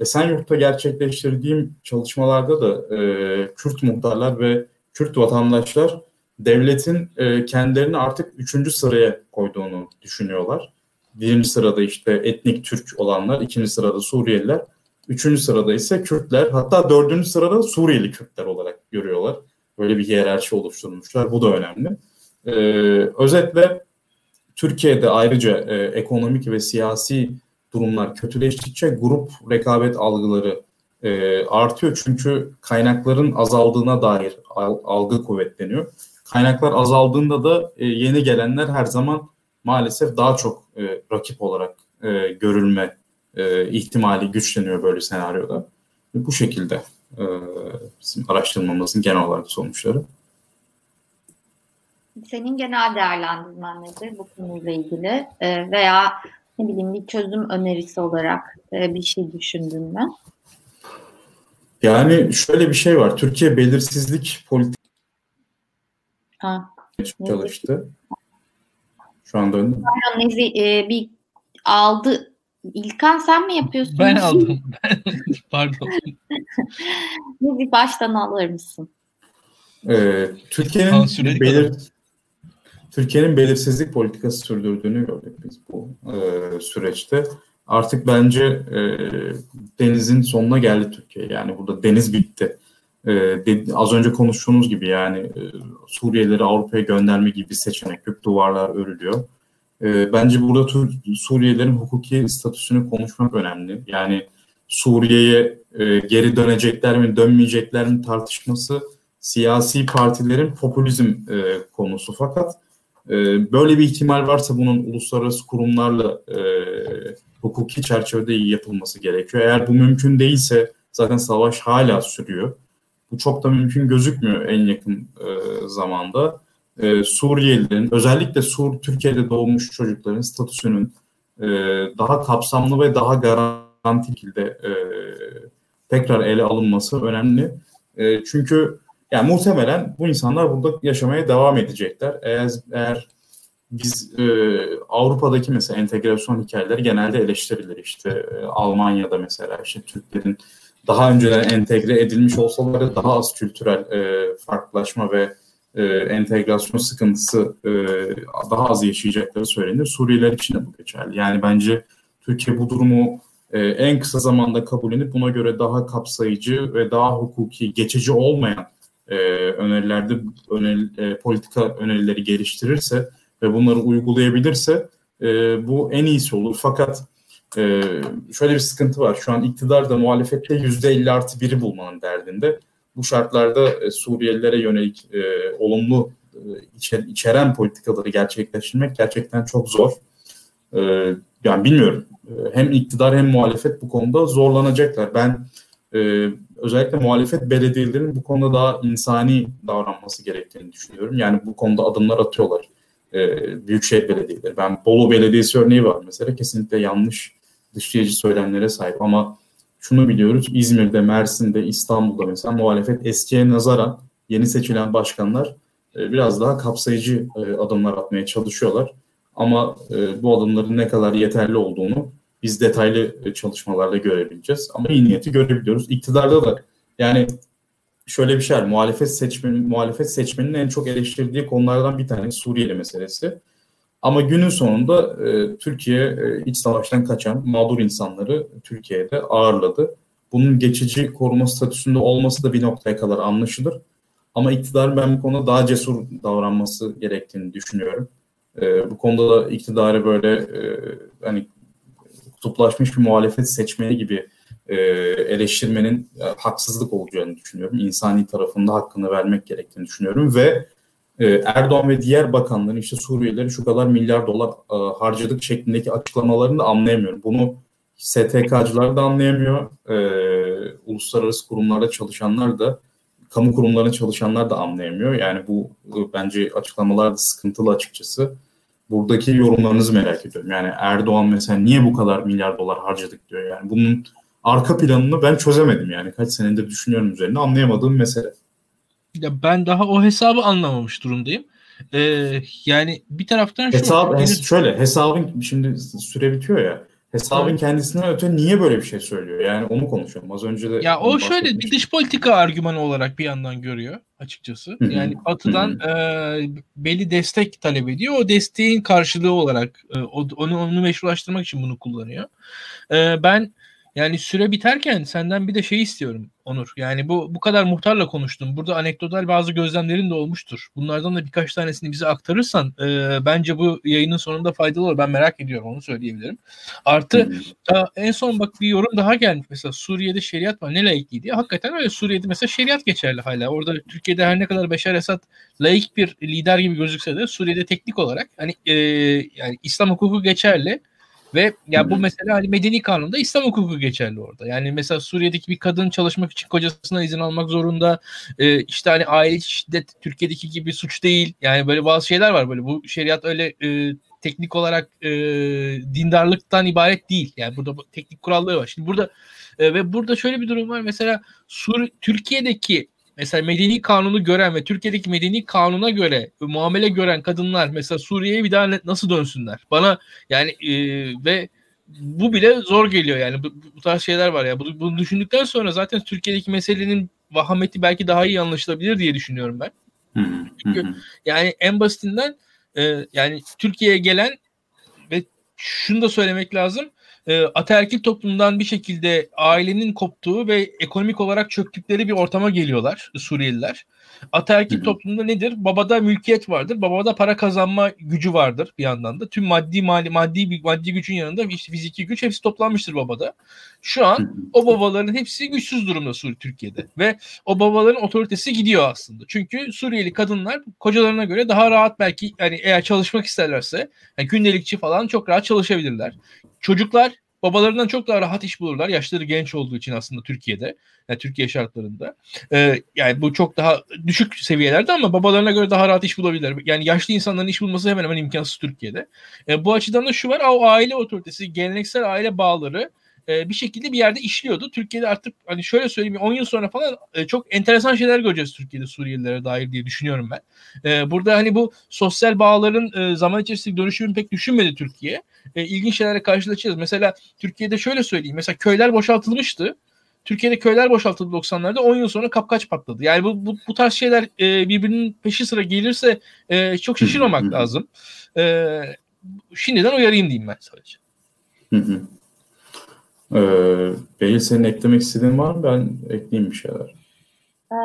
Speaker 3: Esenyurt'ta gerçekleştirdiğim çalışmalarda da e, Kürt muhtarlar ve Kürt vatandaşlar devletin e, kendilerini artık üçüncü sıraya koyduğunu düşünüyorlar. Birinci sırada işte etnik Türk olanlar, ikinci sırada Suriyeliler, üçüncü sırada ise Kürtler, hatta dördüncü sırada Suriyeli Kürtler olarak görüyorlar. Böyle bir hiyerarşi oluşturmuşlar. Bu da önemli. Ee, özetle Türkiye'de ayrıca e, ekonomik ve siyasi durumlar kötüleştikçe grup rekabet algıları e, artıyor. Çünkü kaynakların azaldığına dair algı kuvvetleniyor. Kaynaklar azaldığında da e, yeni gelenler her zaman maalesef daha çok e, rakip olarak e, görülme e, ihtimali güçleniyor böyle senaryoda. Bu şekilde e, bizim araştırmamızın genel olarak sonuçları.
Speaker 1: Senin genel değerlendirmen nedir bu konuyla ilgili e, veya ne bileyim bir çözüm önerisi olarak e, bir şey düşündün mü?
Speaker 3: Yani şöyle bir şey var. Türkiye belirsizlik politik
Speaker 1: ha.
Speaker 3: çalıştı. Şu anda önde.
Speaker 1: Nezi, e, bir aldı İlkan sen mi yapıyorsun?
Speaker 2: Ben aldım. Pardon.
Speaker 1: Bizi baştan alır mısın?
Speaker 3: Ee, Türkiye'nin belir Türkiye'nin belirsizlik politikası sürdürdüğünü gördük biz bu e, süreçte. Artık bence e, denizin sonuna geldi Türkiye. Yani burada deniz bitti. E, de, az önce konuştuğunuz gibi yani e, Suriyelileri Avrupa'ya gönderme gibi bir seçenek yok. Duvarlar örülüyor. E, bence burada Suriyelilerin hukuki statüsünü konuşmak önemli. Yani Suriye'ye e, geri dönecekler mi, dönmeyecekler mi tartışması siyasi partilerin popülizm e, konusu. Fakat böyle bir ihtimal varsa bunun uluslararası kurumlarla e, hukuki çerçevede yapılması gerekiyor. Eğer bu mümkün değilse zaten savaş hala sürüyor. Bu çok da mümkün gözükmüyor en yakın e, zamanda e, Suriyelilerin özellikle Sur Türkiye'de doğmuş çocukların statüsünün e, daha kapsamlı ve daha garanti şekilde e, tekrar ele alınması önemli. E, çünkü yani muhtemelen bu insanlar burada yaşamaya devam edecekler. Eğer eğer biz e, Avrupa'daki mesela entegrasyon hikayeleri genelde eleştirilir. İşte e, Almanya'da mesela işte Türklerin daha önceden entegre edilmiş olsalar daha az kültürel e, farklılaşma ve e, entegrasyon sıkıntısı e, daha az yaşayacakları söylenir. Suriyeliler için de bu geçerli. Yani bence Türkiye bu durumu e, en kısa zamanda kabullenip buna göre daha kapsayıcı ve daha hukuki, geçici olmayan e, önerilerde öneri, e, politika önerileri geliştirirse ve bunları uygulayabilirse e, bu en iyisi olur. Fakat e, şöyle bir sıkıntı var. Şu an iktidar da muhalefette %50 artı biri bulmanın derdinde bu şartlarda e, Suriyelilere yönelik e, olumlu e, içer, içeren politikaları gerçekleştirmek gerçekten çok zor. e, yani bilmiyorum e, hem iktidar hem muhalefet bu konuda zorlanacaklar. Ben e, özellikle muhalefet belediyelerin bu konuda daha insani davranması gerektiğini düşünüyorum. Yani bu konuda adımlar atıyorlar. E, Büyükşehir belediyeleri. Ben Bolu Belediyesi örneği var mesela kesinlikle yanlış dışlayıcı söylemlere sahip ama şunu biliyoruz İzmir'de, Mersin'de, İstanbul'da mesela muhalefet eskiye nazaran yeni seçilen başkanlar e, biraz daha kapsayıcı e, adımlar atmaya çalışıyorlar. Ama e, bu adımların ne kadar yeterli olduğunu biz detaylı çalışmalarla görebileceğiz. Ama iyi niyeti görebiliyoruz. İktidarda da yani şöyle bir şey var. Muhalefet seçmeni, muhalefet seçmeninin en çok eleştirdiği konulardan bir tanesi Suriyeli meselesi. Ama günün sonunda e, Türkiye e, iç savaştan kaçan mağdur insanları Türkiye'de ağırladı. Bunun geçici koruma statüsünde olması da bir noktaya kadar anlaşılır. Ama iktidarın ben bu konuda daha cesur davranması gerektiğini düşünüyorum. E, bu konuda da iktidarı böyle e, hani kutuplaşmış bir muhalefet seçmeni gibi e, eleştirmenin e, haksızlık olacağını düşünüyorum. İnsani tarafında hakkını vermek gerektiğini düşünüyorum ve e, Erdoğan ve diğer bakanların işte Suriyelileri şu kadar milyar dolar e, harcadık şeklindeki açıklamalarını da anlayamıyorum. Bunu STK'cılar da anlayamıyor. E, uluslararası kurumlarda çalışanlar da kamu kurumlarında çalışanlar da anlayamıyor. Yani bu e, bence açıklamalar da sıkıntılı açıkçası. Buradaki yorumlarınızı merak ediyorum. Yani Erdoğan mesela niye bu kadar milyar dolar harcadık diyor. Yani bunun arka planını ben çözemedim yani. Kaç senedir düşünüyorum üzerine anlayamadığım mesele.
Speaker 2: Ya ben daha o hesabı anlamamış durumdayım. Ee, yani bir taraftan
Speaker 3: şu... Hesap, hes- şöyle hesabın şimdi süre bitiyor ya. Hesabın evet. kendisinden öte niye böyle bir şey söylüyor? Yani onu konuşuyorum. Az önce de
Speaker 2: Ya o şöyle bir dış politika argümanı olarak bir yandan görüyor açıkçası. Yani Batı'dan e, belli destek talep ediyor. O desteğin karşılığı olarak e, onu onu meşrulaştırmak için bunu kullanıyor. E, ben yani süre biterken senden bir de şey istiyorum Onur. Yani bu bu kadar muhtarla konuştum. Burada anekdotal bazı gözlemlerin de olmuştur. Bunlardan da birkaç tanesini bize aktarırsan e, bence bu yayının sonunda faydalı olur. Ben merak ediyorum onu söyleyebilirim. Artı hmm. en son bak bir yorum daha gelmiş. Mesela Suriye'de şeriat var. Ne laikliği diye. Hakikaten öyle Suriye'de mesela şeriat geçerli hala. Orada Türkiye'de her ne kadar Beşar Esad laik bir lider gibi gözükse de Suriye'de teknik olarak hani e, yani İslam hukuku geçerli ve ya bu mesela hani medeni kanunda İslam hukuku geçerli orada. Yani mesela Suriye'deki bir kadın çalışmak için kocasına izin almak zorunda. Ee, işte hani aile şiddet Türkiye'deki gibi suç değil. Yani böyle bazı şeyler var böyle. Bu şeriat öyle e, teknik olarak e, dindarlıktan ibaret değil. Yani burada teknik kuralları var. Şimdi burada e, ve burada şöyle bir durum var. Mesela Sur Türkiye'deki mesela medeni kanunu gören ve Türkiye'deki medeni kanuna göre muamele gören kadınlar mesela Suriye'ye bir daha nasıl dönsünler? Bana yani e, ve bu bile zor geliyor yani bu, bu tarz şeyler var ya. Bunu, bunu düşündükten sonra zaten Türkiye'deki meselenin vahameti belki daha iyi anlaşılabilir diye düşünüyorum ben. Çünkü yani en basitinden e, yani Türkiye'ye gelen ve şunu da söylemek lazım e, ataerkil toplumdan bir şekilde ailenin koptuğu ve ekonomik olarak çöktükleri bir ortama geliyorlar Suriyeliler. Ataerkil toplumda nedir? Babada mülkiyet vardır. Babada para kazanma gücü vardır bir yandan da. Tüm maddi mali maddi maddi gücün yanında işte fiziki güç hepsi toplanmıştır babada. Şu an o babaların hepsi güçsüz durumda Suriye Türkiye'de ve o babaların otoritesi gidiyor aslında. Çünkü Suriyeli kadınlar kocalarına göre daha rahat belki yani eğer çalışmak isterlerse yani gündelikçi falan çok rahat çalışabilirler. Çocuklar babalarından çok daha rahat iş bulurlar. Yaşları genç olduğu için aslında Türkiye'de. Yani Türkiye şartlarında. Ee, yani bu çok daha düşük seviyelerde ama babalarına göre daha rahat iş bulabilirler. Yani yaşlı insanların iş bulması hemen hemen imkansız Türkiye'de. Ee, bu açıdan da şu var. O aile otoritesi, geleneksel aile bağları e, bir şekilde bir yerde işliyordu. Türkiye'de artık hani şöyle söyleyeyim 10 yıl sonra falan e, çok enteresan şeyler göreceğiz Türkiye'de Suriyelilere dair diye düşünüyorum ben. E, burada hani bu sosyal bağların e, zaman içerisinde dönüşümünü pek düşünmedi Türkiye. E, ilginç şeylerle karşılaşacağız. Mesela Türkiye'de şöyle söyleyeyim. Mesela köyler boşaltılmıştı. Türkiye'de köyler boşaltıldı 90'larda 10 yıl sonra kapkaç patladı. Yani bu, bu, bu tarz şeyler e, birbirinin peşi sıra gelirse e, çok şaşırmamak lazım. E, şimdiden uyarayım diyeyim ben sadece. Hı hı.
Speaker 3: Ee, Beyin senin eklemek istediğin var mı? Ben ekleyeyim bir şeyler.
Speaker 1: Ee,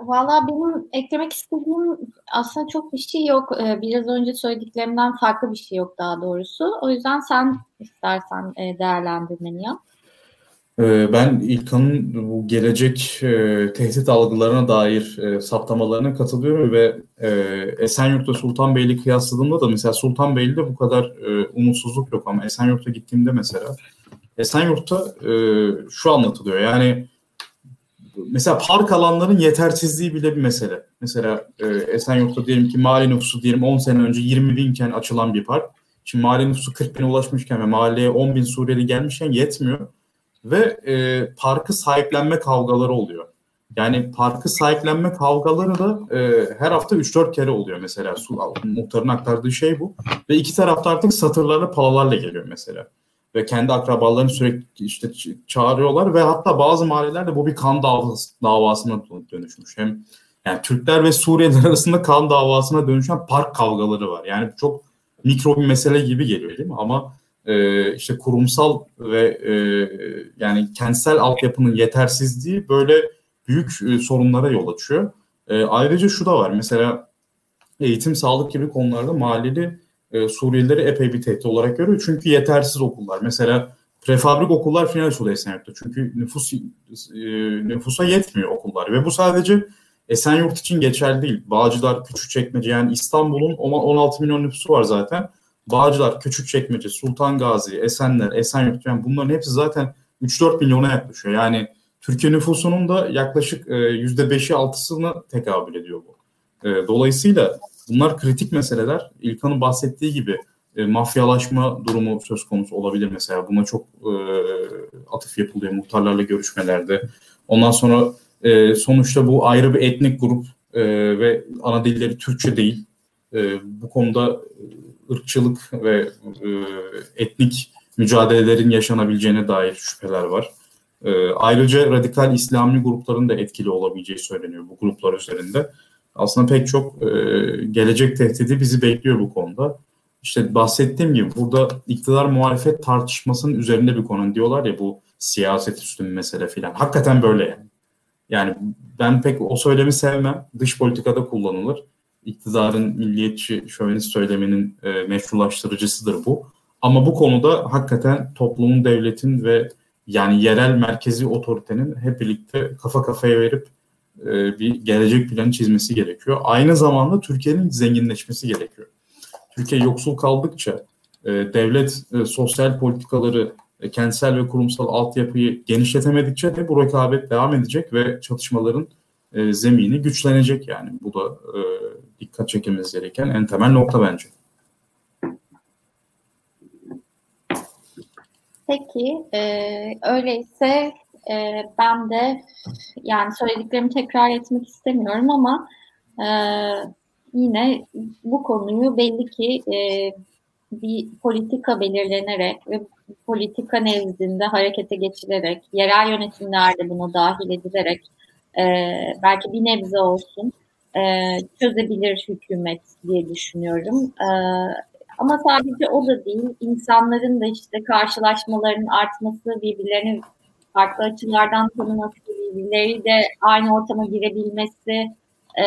Speaker 1: Valla benim eklemek istediğim aslında çok bir şey yok. Ee, biraz önce söylediklerimden farklı bir şey yok daha doğrusu. O yüzden sen istersen e, değerlendirmeni yap.
Speaker 3: Ee, ben İlkan'ın bu gelecek e, tehdit algılarına dair e, saptamalarına katılıyorum ve e, Esenyurt'ta Sultanbeyli kıyasladığımda da mesela Sultanbeyli'de bu kadar e, umutsuzluk yok ama Esenyurt'a gittiğimde mesela Esenyurt'ta e, şu anlatılıyor yani mesela park alanların yetersizliği bile bir mesele. Mesela e, Esenyurt'ta diyelim ki mali nüfusu diyelim 10 sene önce 20 binken açılan bir park. Şimdi mali nüfusu 40 bine ulaşmışken ve mahalleye 10 bin Suriyeli gelmişken yetmiyor ve e, parkı sahiplenme kavgaları oluyor. Yani parkı sahiplenme kavgaları da e, her hafta 3-4 kere oluyor mesela. Muhtarın aktardığı şey bu. Ve iki tarafta artık satırlarla palalarla geliyor mesela. Ve kendi akrabalarını sürekli işte çağırıyorlar ve hatta bazı mahallelerde bu bir kan davası, davasına dönüşmüş. Hem yani Türkler ve Suriyeliler arasında kan davasına dönüşen park kavgaları var. Yani çok mikro bir mesele gibi geliyor değil mi? Ama e, işte kurumsal ve e, yani kentsel altyapının yetersizliği böyle büyük e, sorunlara yol açıyor. E, ayrıca şu da var mesela eğitim, sağlık gibi konularda mahalleli e, Suriyelileri epey bir tehdit olarak görüyor. Çünkü yetersiz okullar. Mesela prefabrik okullar final oluyor Esenyurt'ta. Çünkü nüfus e, nüfusa yetmiyor okullar ve bu sadece Esenyurt için geçerli değil. Bağcılar, Küçükçekmece yani İstanbul'un 16 milyon nüfusu var zaten. Bağcılar, Küçükçekmece, Sultan Gazi, Esenler, Esenyurt yani bunların hepsi zaten 3-4 milyona yaklaşıyor. Yani Türkiye nüfusunun da yaklaşık %5'i e, 6'sına tekabül ediyor bu. E, dolayısıyla bunlar kritik meseleler. İlkan'ın bahsettiği gibi e, mafyalaşma durumu söz konusu olabilir mesela. Buna çok atıf yapılıyor muhtarlarla görüşmelerde. Ondan sonra sonuçta bu ayrı bir etnik grup ve ana dilleri Türkçe değil. bu konuda ırkçılık ve e, etnik mücadelelerin yaşanabileceğine dair şüpheler var. E, ayrıca radikal İslami grupların da etkili olabileceği söyleniyor bu gruplar üzerinde. Aslında pek çok e, gelecek tehdidi bizi bekliyor bu konuda. İşte bahsettiğim gibi burada iktidar muhalefet tartışmasının üzerinde bir konu. Diyorlar ya bu siyaset üstün mesele filan. Hakikaten böyle yani. Yani ben pek o söylemi sevmem. Dış politikada kullanılır iktidarın milliyetçi şövenist söyleminin e, meşrulaştırıcısıdır bu. Ama bu konuda hakikaten toplumun, devletin ve yani yerel merkezi otoritenin hep birlikte kafa kafaya verip e, bir gelecek planı çizmesi gerekiyor. Aynı zamanda Türkiye'nin zenginleşmesi gerekiyor. Türkiye yoksul kaldıkça e, devlet e, sosyal politikaları, kentsel ve kurumsal altyapıyı genişletemedikçe de bu rekabet devam edecek ve çatışmaların zemini güçlenecek yani. Bu da dikkat çekilmesi gereken en temel nokta bence.
Speaker 1: Peki, e, öyleyse e, ben de yani söylediklerimi tekrar etmek istemiyorum ama e, yine bu konuyu belli ki e, bir politika belirlenerek ve politika nezdinde harekete geçilerek, yerel yönetimlerde buna dahil edilerek e, belki bir nebze olsun e, çözebilir hükümet diye düşünüyorum. E, ama sadece o da değil, insanların da işte karşılaşmaların artması, birbirlerini farklı açılardan tanıması, birbirleri de aynı ortama girebilmesi, e,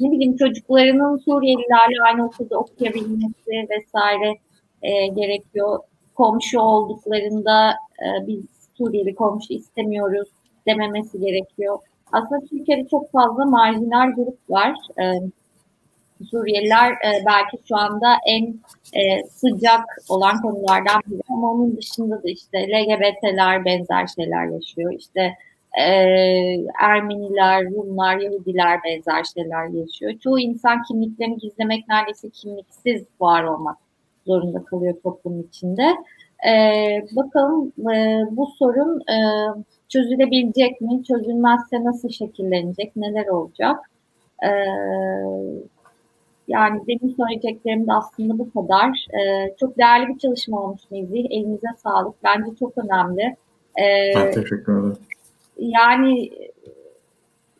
Speaker 1: ne bileyim çocuklarının Suriyelilerle aynı okulda okuyabilmesi vesaire e, gerekiyor. Komşu olduklarında e, biz Suriyeli komşu istemiyoruz dememesi gerekiyor. Aslında Türkiye'de çok fazla marjinal grup var. Ee, Suriyeliler e, belki şu anda en e, sıcak olan konulardan biri ama onun dışında da işte LGBT'ler benzer şeyler yaşıyor. İşte e, Ermeniler, Rumlar, Yahudiler benzer şeyler yaşıyor. Çoğu insan kimliklerini gizlemek neredeyse kimliksiz var olmak zorunda kalıyor toplum içinde. E, bakalım e, bu sorun e, çözülebilecek mi? Çözülmezse nasıl şekillenecek? Neler olacak? Ee, yani benim söyleyeceklerim de aslında bu kadar. Ee, çok değerli bir çalışma olmuş Nezih. Elinize sağlık. Bence çok önemli.
Speaker 3: Ben teşekkür ederim.
Speaker 1: Yani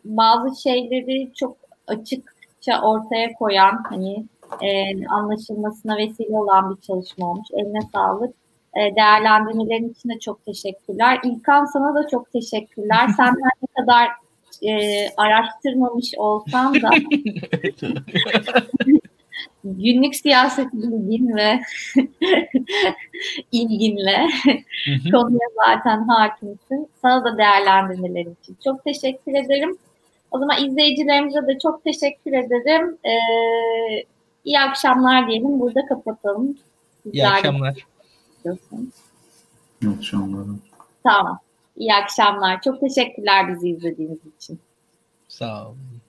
Speaker 1: bazı şeyleri çok açıkça ortaya koyan hani e, anlaşılmasına vesile olan bir çalışma olmuş. Eline sağlık. E, değerlendirmelerin için de çok teşekkürler. İlkan sana da çok teşekkürler. Sen ne kadar e, araştırmamış olsam da günlük siyaset bilgin ve ilginle konuya zaten hakimsin. Sana da değerlendirmeler için çok teşekkür ederim. O zaman izleyicilerimize de çok teşekkür ederim. Ee, iyi akşamlar diyelim. Burada kapatalım.
Speaker 2: İyi akşamlar.
Speaker 3: İyi akşamlar.
Speaker 1: Tamam. İyi akşamlar. Çok teşekkürler bizi izlediğiniz için.
Speaker 2: Sağ olun.